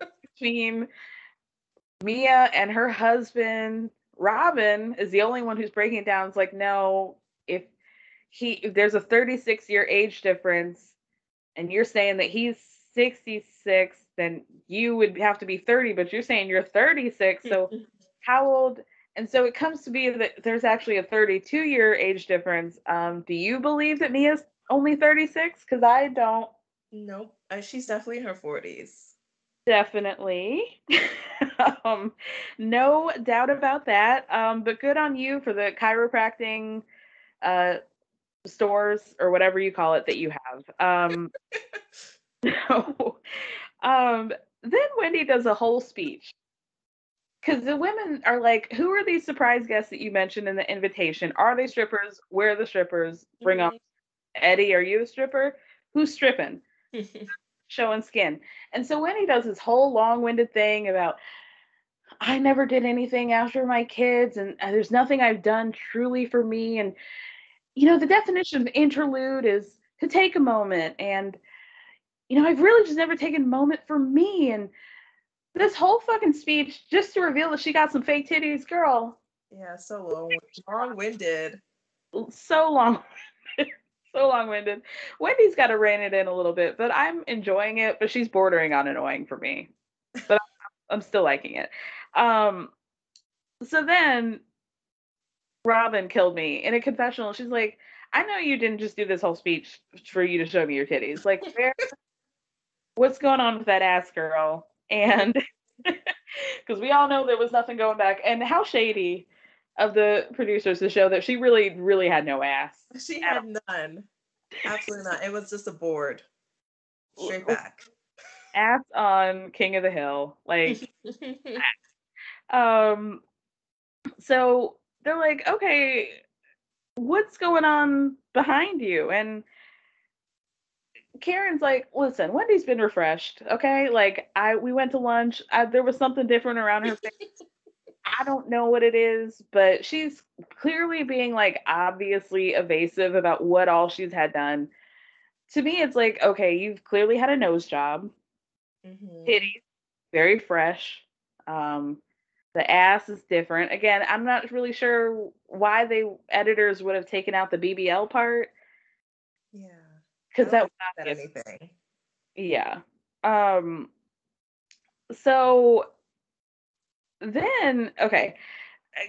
between Mia and her husband Robyn is the only one who's breaking it down. It's like, no, if he if there's a 36 year age difference and you're saying that he's 66, then you would have to be 30, but you're saying you're 36. So how old? And so it comes to be that there's actually a 32 year age difference. Um, do you believe that Mia's only 36? Because I don't. Nope. Uh, she's definitely in her 40s. Definitely. um, no doubt about that. Um, but good on you for the chiropractic uh, stores or whatever you call it that you have. Um, so, um, then Wendy does a whole speech because the women are like, who are these surprise guests that you mentioned in the invitation? Are they strippers? Where are the strippers? Bring Mhm. on Eddie. Are you a stripper? Who's stripping? Showing skin. And so Wendy does this whole long-winded thing about I never did anything after my kids, and uh, there's nothing I've done truly for me. And you know, the definition of interlude is to take a moment, and you know, I've really just never taken a moment for me. And this whole fucking speech just to reveal that she got some fake titties, girl. yeah, so long, long-winded. So long, so long-winded. Wendy's got to rein it in a little bit, but I'm enjoying it. But she's bordering on annoying for me. But I'm, I'm still liking it. Um, so then Robyn killed me in a confessional. She's like, I know you didn't just do this whole speech for you to show me your titties. Like, where, what's going on with that ass girl? And because we all know there was nothing going back. And how shady of the producers to show that she really, really had no ass. She had none. Absolutely not. It was just a board. Straight back. Ass on King of the Hill. Like, um, so they're like, okay, what's going on behind you? And Karen's like, listen, Wendy's been refreshed, okay? Like, I we went to lunch. I, there was something different around her face. I don't know what it is, but she's clearly being like obviously evasive about what all she's had done. To me, it's like, okay, you've clearly had a nose job, Mhm. titties, very fresh. Um, the ass is different. Again, I'm not really sure why they editors would have taken out the BBL part Yeah. because that don't was think obvious. that anything. Yeah. Um so then okay.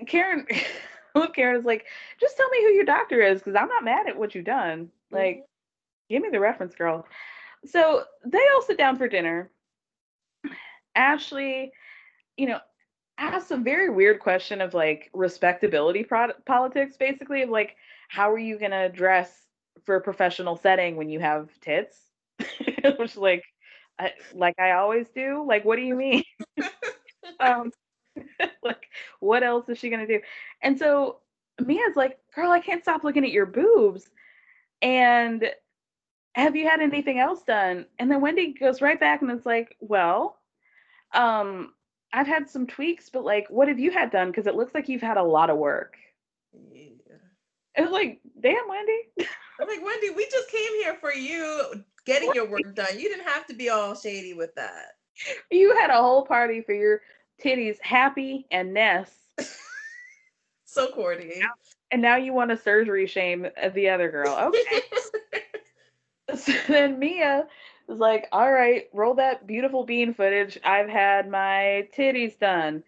Karen Karen is like, just tell me who your doctor is because I'm not mad at what you've done. Like, give me the reference, girl. So they all sit down for dinner. Ashley, you know, asks a very weird question of like respectability pro- politics, basically, of like, how are you gonna dress for a professional setting when you have tits? Which like I, like I always do. Like, what do you mean? um, like, what else is she gonna do? And so Mia's like, girl, I can't stop looking at your boobs. And have you had anything else done? And then Wendy goes right back and it's like, well, um, I've had some tweaks, but like, what have you had done? Because it looks like you've had a lot of work. Yeah. It's like, damn, Wendy. I'm like, Wendy, we just came here for you getting your work done. You didn't have to be all shady with that. you had a whole party for your titties, Happy and Ness. So corny. And now you want to surgery shame the other girl. Okay. so then Mia is like, all right, roll that beautiful bean footage. I've had my titties done,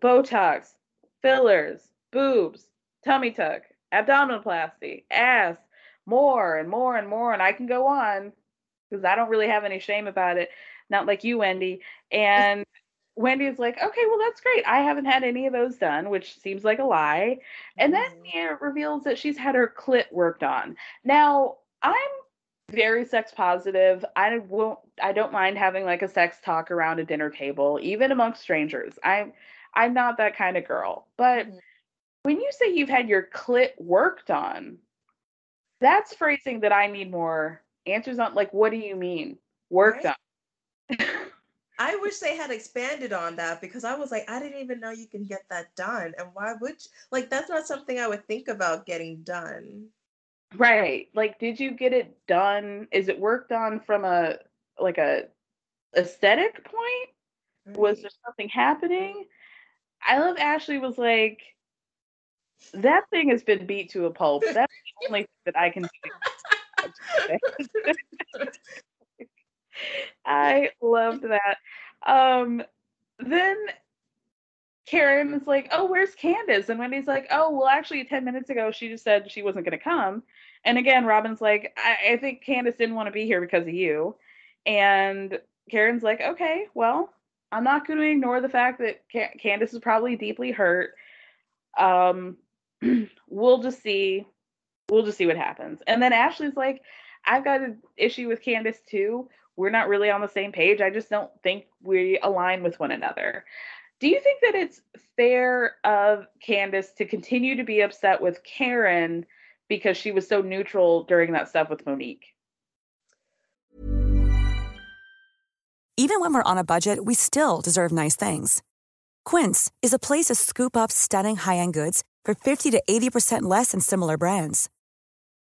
Botox, fillers, boobs, tummy tuck, abdominoplasty, ass, more and more and more. And I can go on because I don't really have any shame about it. Not like you, Wendy. And Wendy's like, okay, well, that's great. I haven't had any of those done, which seems like a lie. And then Mhm. Mia reveals that she's had her clit worked on. Now, I'm very sex positive. I won't I don't mind having like a sex talk around a dinner table, even amongst strangers. I'm I'm not that kind of girl. But Mhm. when you say you've had your clit worked on, that's phrasing that I need more answers on. Like, what do you mean? Worked Right. on. I wish they had expanded on that because I was like, I didn't even know you can get that done. And why would you? Like, that's not something I would think about getting done. Right. Like, did you get it done? Is it worked on from a like a aesthetic point? Was there something happening? I love Ashley was like, that thing has been beat to a pulp. That's the only thing that I can do. I loved that. Um, then Karen is like, "Oh, where's Candiace?" And Wendy's like, "Oh, well, actually, ten minutes ago, she just said she wasn't going to come." And again, Robyn's like, I-, "I think Candiace didn't want to be here because of you." And Karen's like, "Okay, well, I'm not going to ignore the fact that Ca- Candiace is probably deeply hurt. Um, we'll just see. We'll just see what happens." And then Ashley's like, "I've got an issue with Candiace too." we're not really on the same page. I just don't think we align with one another. Do you think that it's fair of Candiace to continue to be upset with Karen because she was so neutral during that stuff with Monique? Even when we're on a budget, we still deserve nice things. Quince is a place to scoop up stunning high end goods for 50 to 80% less than similar brands.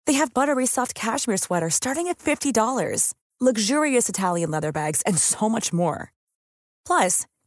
They have buttery soft cashmere sweaters starting at $50, luxurious Italian leather bags, and so much more. Plus,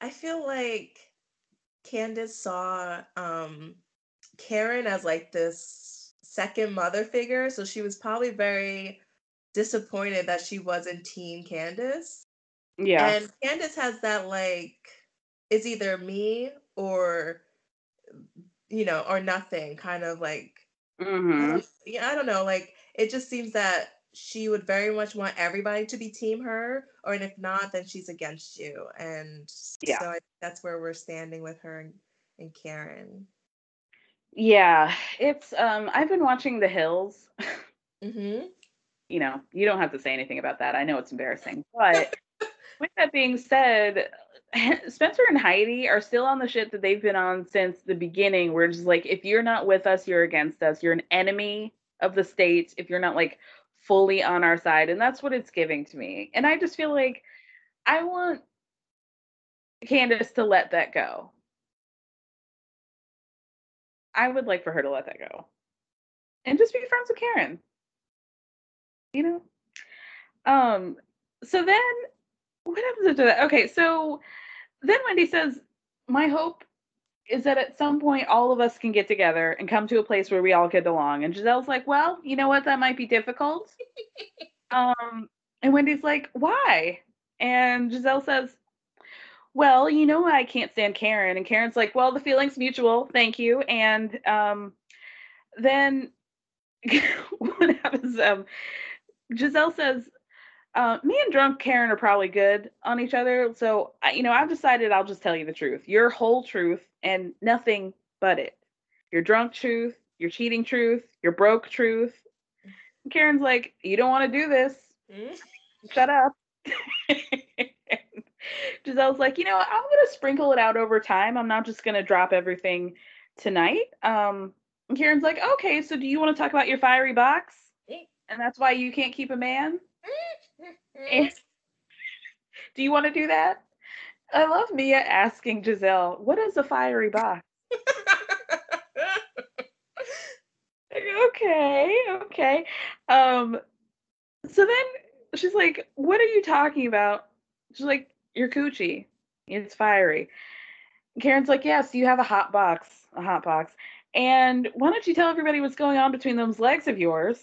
I feel like Candiace saw um, Karen as like this second mother figure, so she was probably very disappointed that she wasn't Team Candiace. Yeah. And Candiace has that like it's either me or you know, or nothing kind of like mm-hmm. yeah, I don't know, like it just seems that she would very much want everybody to be team her or and if not then she's against you. And yeah. so I, that's where we're standing with her and, and karen. Yeah it's um i've been watching the hills. Mm-hmm. you know you don't have to say anything about that. I know it's embarrassing. But with that being said spencer and heidi are still on the shit that they've been on since the beginning. Where it's just like if you're not with us you're against us. You're an enemy of the state. If you're not like fully on our side and that's what it's giving to me. And i just feel like i want candiace to let that go. I would like for her to let that go and just be friends with karen you know? Um so then what happens after that? Okay so then wendy says my hope is that at some point all of us can get together and come to a place where we all get along. And Gizelle's like, well, you know what? That might be difficult. um, and Wendy's like, why? And Gizelle says, well, you know, I can't stand Karen. And Karen's like, well, the feeling's mutual. Thank you. And um, then what happens? Um, Gizelle says, uh, me and drunk Karen are probably good on each other. So, I, you know, I've decided I'll just tell you the truth, your whole truth, and nothing but it. Your drunk truth, your cheating truth, your broke truth. And Karen's like, you don't want to do this. Mm-hmm. Shut up. Gizelle's like, you know, I'm gonna sprinkle it out over time. I'm not just gonna drop everything tonight. Um, and Karen's like, okay, so do you want to talk about your fiery box? Mm. And that's why you can't keep a man? And, do you want to do that? I love Mia asking Gizelle, what is a fiery box? okay, okay. Um, so then she's like, What are you talking about? She's like, Your coochie. It's fiery. Karen's like, Yes, you have a hot box, a hot box. And why don't you tell everybody what's going on between those legs of yours?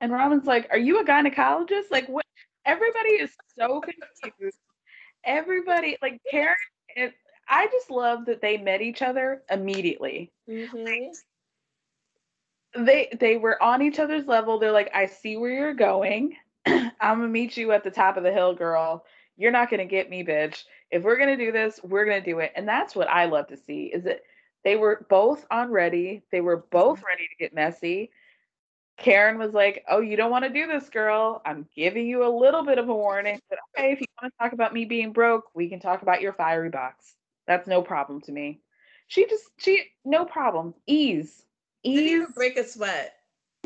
And Robyn's like, Are you a gynecologist? Like, what? Everybody is so confused. Everybody, like Karen, it, I just love that they met each other immediately. Mm-hmm. They they were on each other's level. They're like, I see where you're going. I'm gonna meet you at the top of the hill, girl. You're not gonna get me, bitch. If we're gonna do this, we're gonna do it. And that's what I love to see is that they were both on ready. They were both mm-hmm. ready to get messy. Karen was like, "Oh, you don't want to do this, girl. I'm giving you a little bit of a warning, but okay, if you want to talk about me being broke, we can talk about your fiery box. That's no problem to me." She just she no problem. Ease. Ease. Didn't even break a sweat.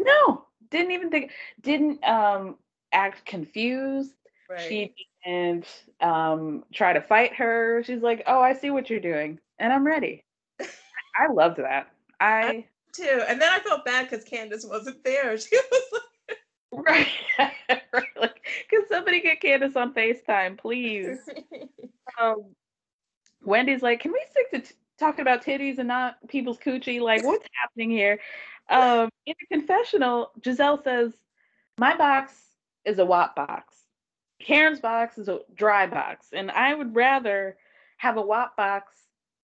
No, didn't even think didn't um act confused. Right. She didn't um try to fight her. She's like, "Oh, I see what you're doing, and I'm ready." I loved that. I too. And then I felt bad because Candiace wasn't there. She was like, right, right, like Can somebody get Candiace on FaceTime, please? um, Wendy's like, can we stick to t- talking about titties and not people's coochie? Like, what's happening here? Um, in the confessional, Gizelle says, my box is a WAP box. Karen's box is a dry box. And I would rather have a WAP box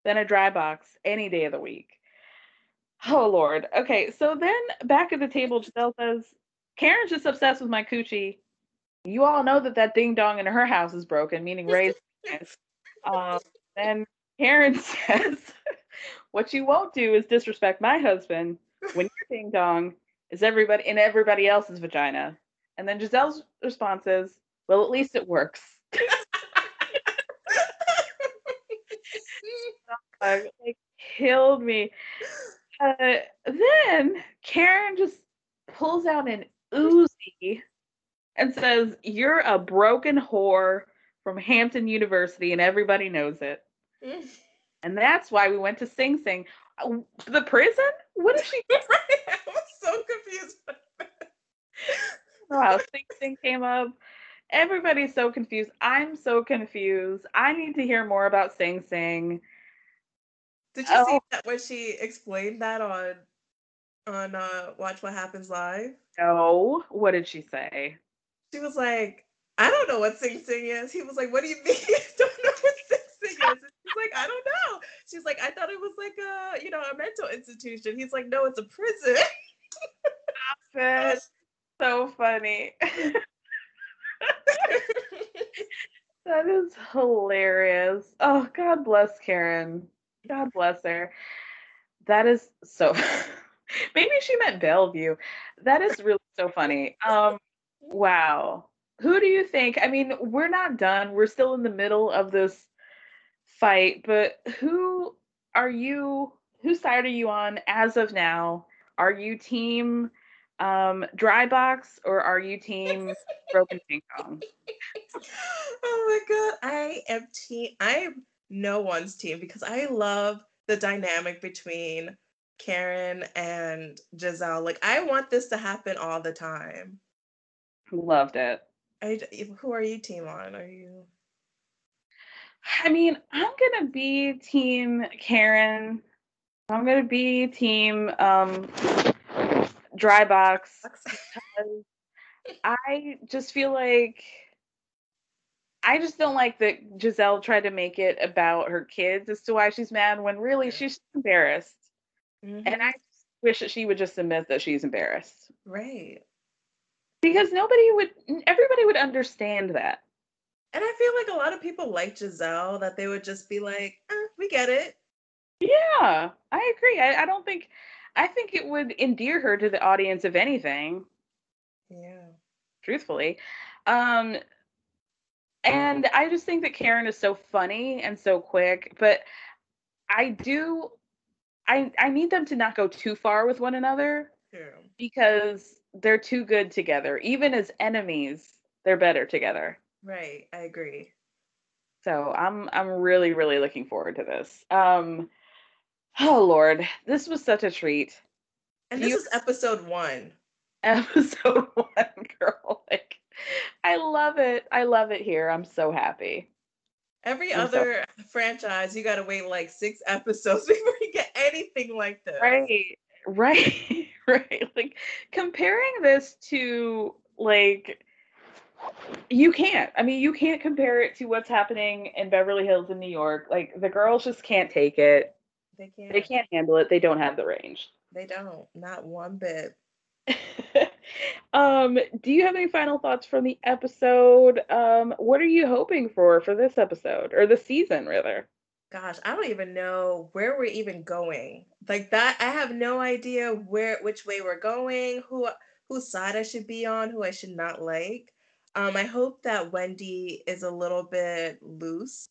than a dry box any day of the week. Oh Lord. Okay, so then back at the table, Gizelle says, Karen's just obsessed with my coochie. You all know that that ding dong in her house is broken, meaning Ray's. um, then Karen says, "What you won't do is disrespect my husband when your ding dong is everybody in everybody else's vagina." And then Gizelle's response is, "Well, at least it works." it killed me. Uh, then Karen just pulls out an Uzi and says, You're a broken whore from Hampton University, and everybody knows it. and that's why we went to Sing Sing. Uh, the prison? What is she? I was so confused. wow, Sing Sing came up. Everybody's so confused. I'm so confused. I need to hear more about Sing Sing. Did you oh. see that when she explained that on on uh Watch What Happens Live? No. What did she say? She was like, I don't know what Sing Sing is. He was like, What do you mean you don't know what Sing Sing is? And she's like, I don't know. She's like, I thought it was like a, you know, a mental institution. He's like, No, it's a prison. That's so funny. that is hilarious. Oh, God bless Karen. God bless her. That is so maybe she meant Bellevue. That is really so funny. Um wow. Who do you think? I mean, we're not done. We're still in the middle of this fight, but who are you whose side are you on as of now? Are you team um dry box or are you team broken ping pong? Oh my god, I am team I am no one's team because I love the dynamic between Karen and Gizelle. Like I want this to happen all the time. Loved it. I, who are you team on? Are you? I mean, I'm gonna be team Karen. I'm gonna be team um, Dry Box. I just feel like I just don't like that Gizelle tried to make it about her kids as to why she's mad when really she's embarrassed. Mm-hmm. And I wish that she would just admit that she's embarrassed. Right. Because nobody would, everybody would understand that. And I feel like a lot of people like Gizelle that they would just be like, eh, we get it. Yeah, I agree. I, I don't think, I think it would endear her to the audience, if anything. Yeah. Truthfully. Um, and I just think that Karen is so funny and so quick, but I do I I need them to not go too far with one another. Yeah. Because they're too good together. Even as enemies, they're better together. Right, I agree. So I'm I'm really really looking forward to this. Um oh lord, this was such a treat. And this you, is episode 1. Episode 1, girl. Like I love it. I love it here. I'm so happy. Every I'm other so- franchise, you got to wait like six episodes before you get anything like this. Right. Right. right. Like comparing this to like you can't. I mean, you can't compare it to what's happening in Beverly Hills in New York. Like the girls just can't take it. They can't. They can't handle it. They don't have the range. They don't. Not one bit. Um, do you have any final thoughts from the episode? Um, what are you hoping for for this episode or the season, rather? Gosh, I don't even know where we're even going. Like that, I have no idea where which way we're going, who whose side I should be on, who I should not like. Um, I hope that Wendy is a little bit loose.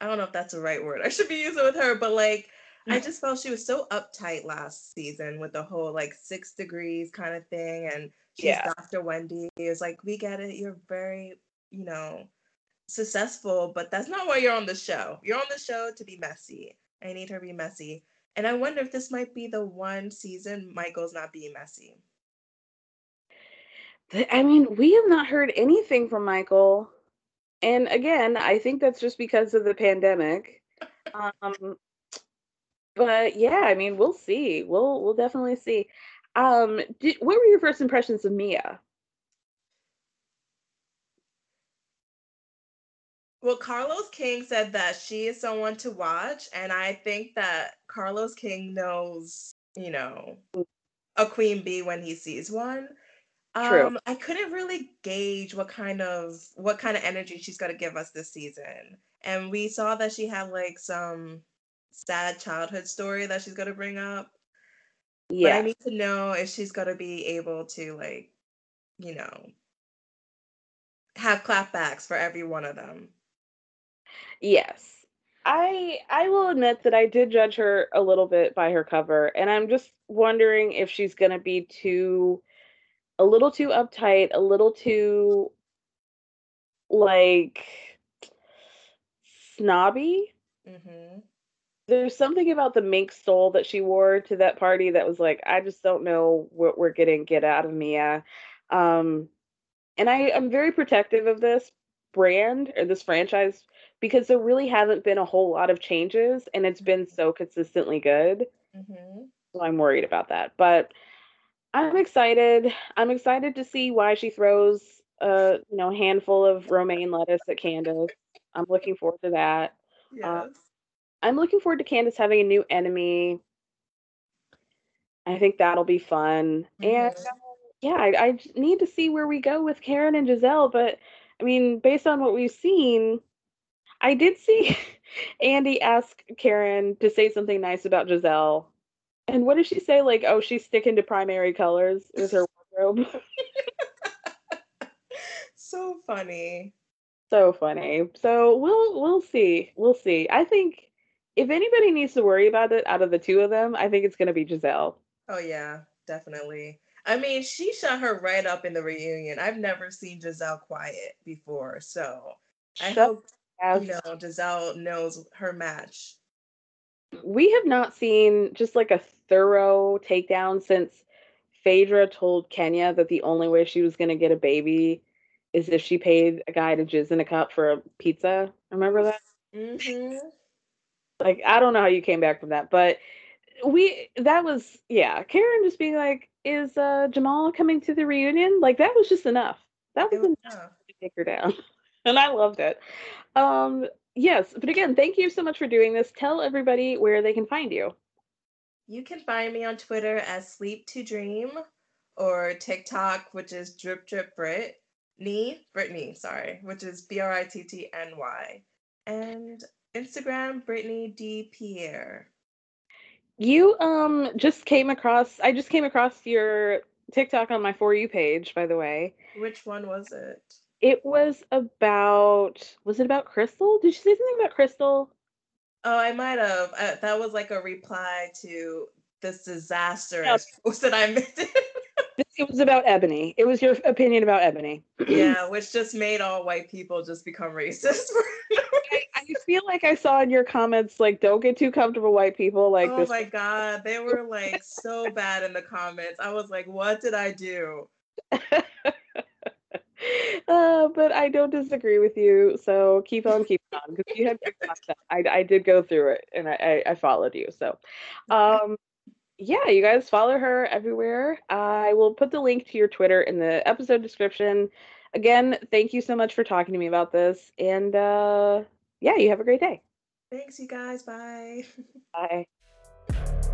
I don't know if that's the right word I should be using with her, but like I just felt she was so uptight last season with the whole like six degrees kind of thing. And she's yeah. Dr. Wendy. It was like, we get it. You're very, you know, successful, but that's not why you're on the show. You're on the show to be messy. I need her to be messy. And I wonder if this might be the one season Michael's not being messy. I mean, we have not heard anything from Michael. And again, I think that's just because of the pandemic. Um, but yeah, I mean, we'll see. We'll we'll definitely see. Um, did, what were your first impressions of Mia? Well, Carlos King said that she is someone to watch, and I think that Carlos King knows, you know, a queen bee when he sees one. True. Um, I couldn't really gauge what kind of what kind of energy she's gonna give us this season. And we saw that she had like some sad childhood story that she's gonna bring up. But I need to know if she's gonna be able to like, you know, have clapbacks for every one of them. Yes. I I will admit that I did judge her a little bit by her cover, and I'm just wondering if she's gonna be too a little too uptight, a little too like snobby. Mm-hmm. There's something about the mink stole that she wore to that party that was like, I just don't know what we're getting get out of Mia. Um, and I am very protective of this brand or this franchise because there really haven't been a whole lot of changes and it's been so consistently good. Mm-hmm. So I'm worried about that. But I'm excited. I'm excited to see why she throws a you know handful of romaine lettuce at Candiace. I'm looking forward to that. Yes. I'm looking forward to Candiace having a new enemy. I think that'll be fun. And Mhm. uh, yeah, I need to see where we go with Karen and Gizelle. But I mean, based on what we've seen, I did see Andy ask Karen to say something nice about Gizelle. And what did she say? Like, oh, she's sticking to primary colors with her wardrobe. so funny. so funny. So we'll we'll see. We'll see. I think if anybody needs to worry about it out of the two of them, I think it's gonna be Gizelle. Oh yeah, definitely. I mean, she shut her right up in the reunion. I've never seen Gizelle quiet before, so I Shut hope you know Gizelle knows her match. We have not seen just like a thorough takedown since Phaedra told Kenya that the only way she was going to get a baby is if she paid a guy to jizz in a cup for a pizza. Remember that? Mm-hmm. Like, I don't know how you came back from that, but we, that was, yeah, Karen just being like, is uh, Jamal coming to the reunion? Like, that was just enough. That was enough to take her down. And I loved it. Um, yes, but again, thank you so much for doing this. Tell everybody where they can find you. You can find me on Twitter as Sleep to Dream or TikTok, which is Drip Drip Brit. Knee, Brittany, sorry, which is B R I T T N Y. And Instagram, Brittany D. Pierre. You um just came across I just came across your TikTok on my For You page, by the way. Which one was it? It was about was it about Crystal? Did you say something about Crystal? Oh, I might have. Uh, that was like a reply to this disastrous post that I made. It was about Ebony. It was your opinion about Ebony. yeah, which just made all white people just become racist. I, I feel like I saw in your comments like don't get too comfortable white people like oh this. my god, they were like so bad in the comments. I was like, what did I do? uh, but I don't disagree with you. So keep on keeping on because you had good content. I, I did go through it and I, I, I followed you. So, um, yeah, you guys follow her everywhere. I will put the link to your Twitter in the episode description. Again, thank you so much for talking to me about this. And uh, yeah, you have a great day. Thanks, you guys. Bye. Bye.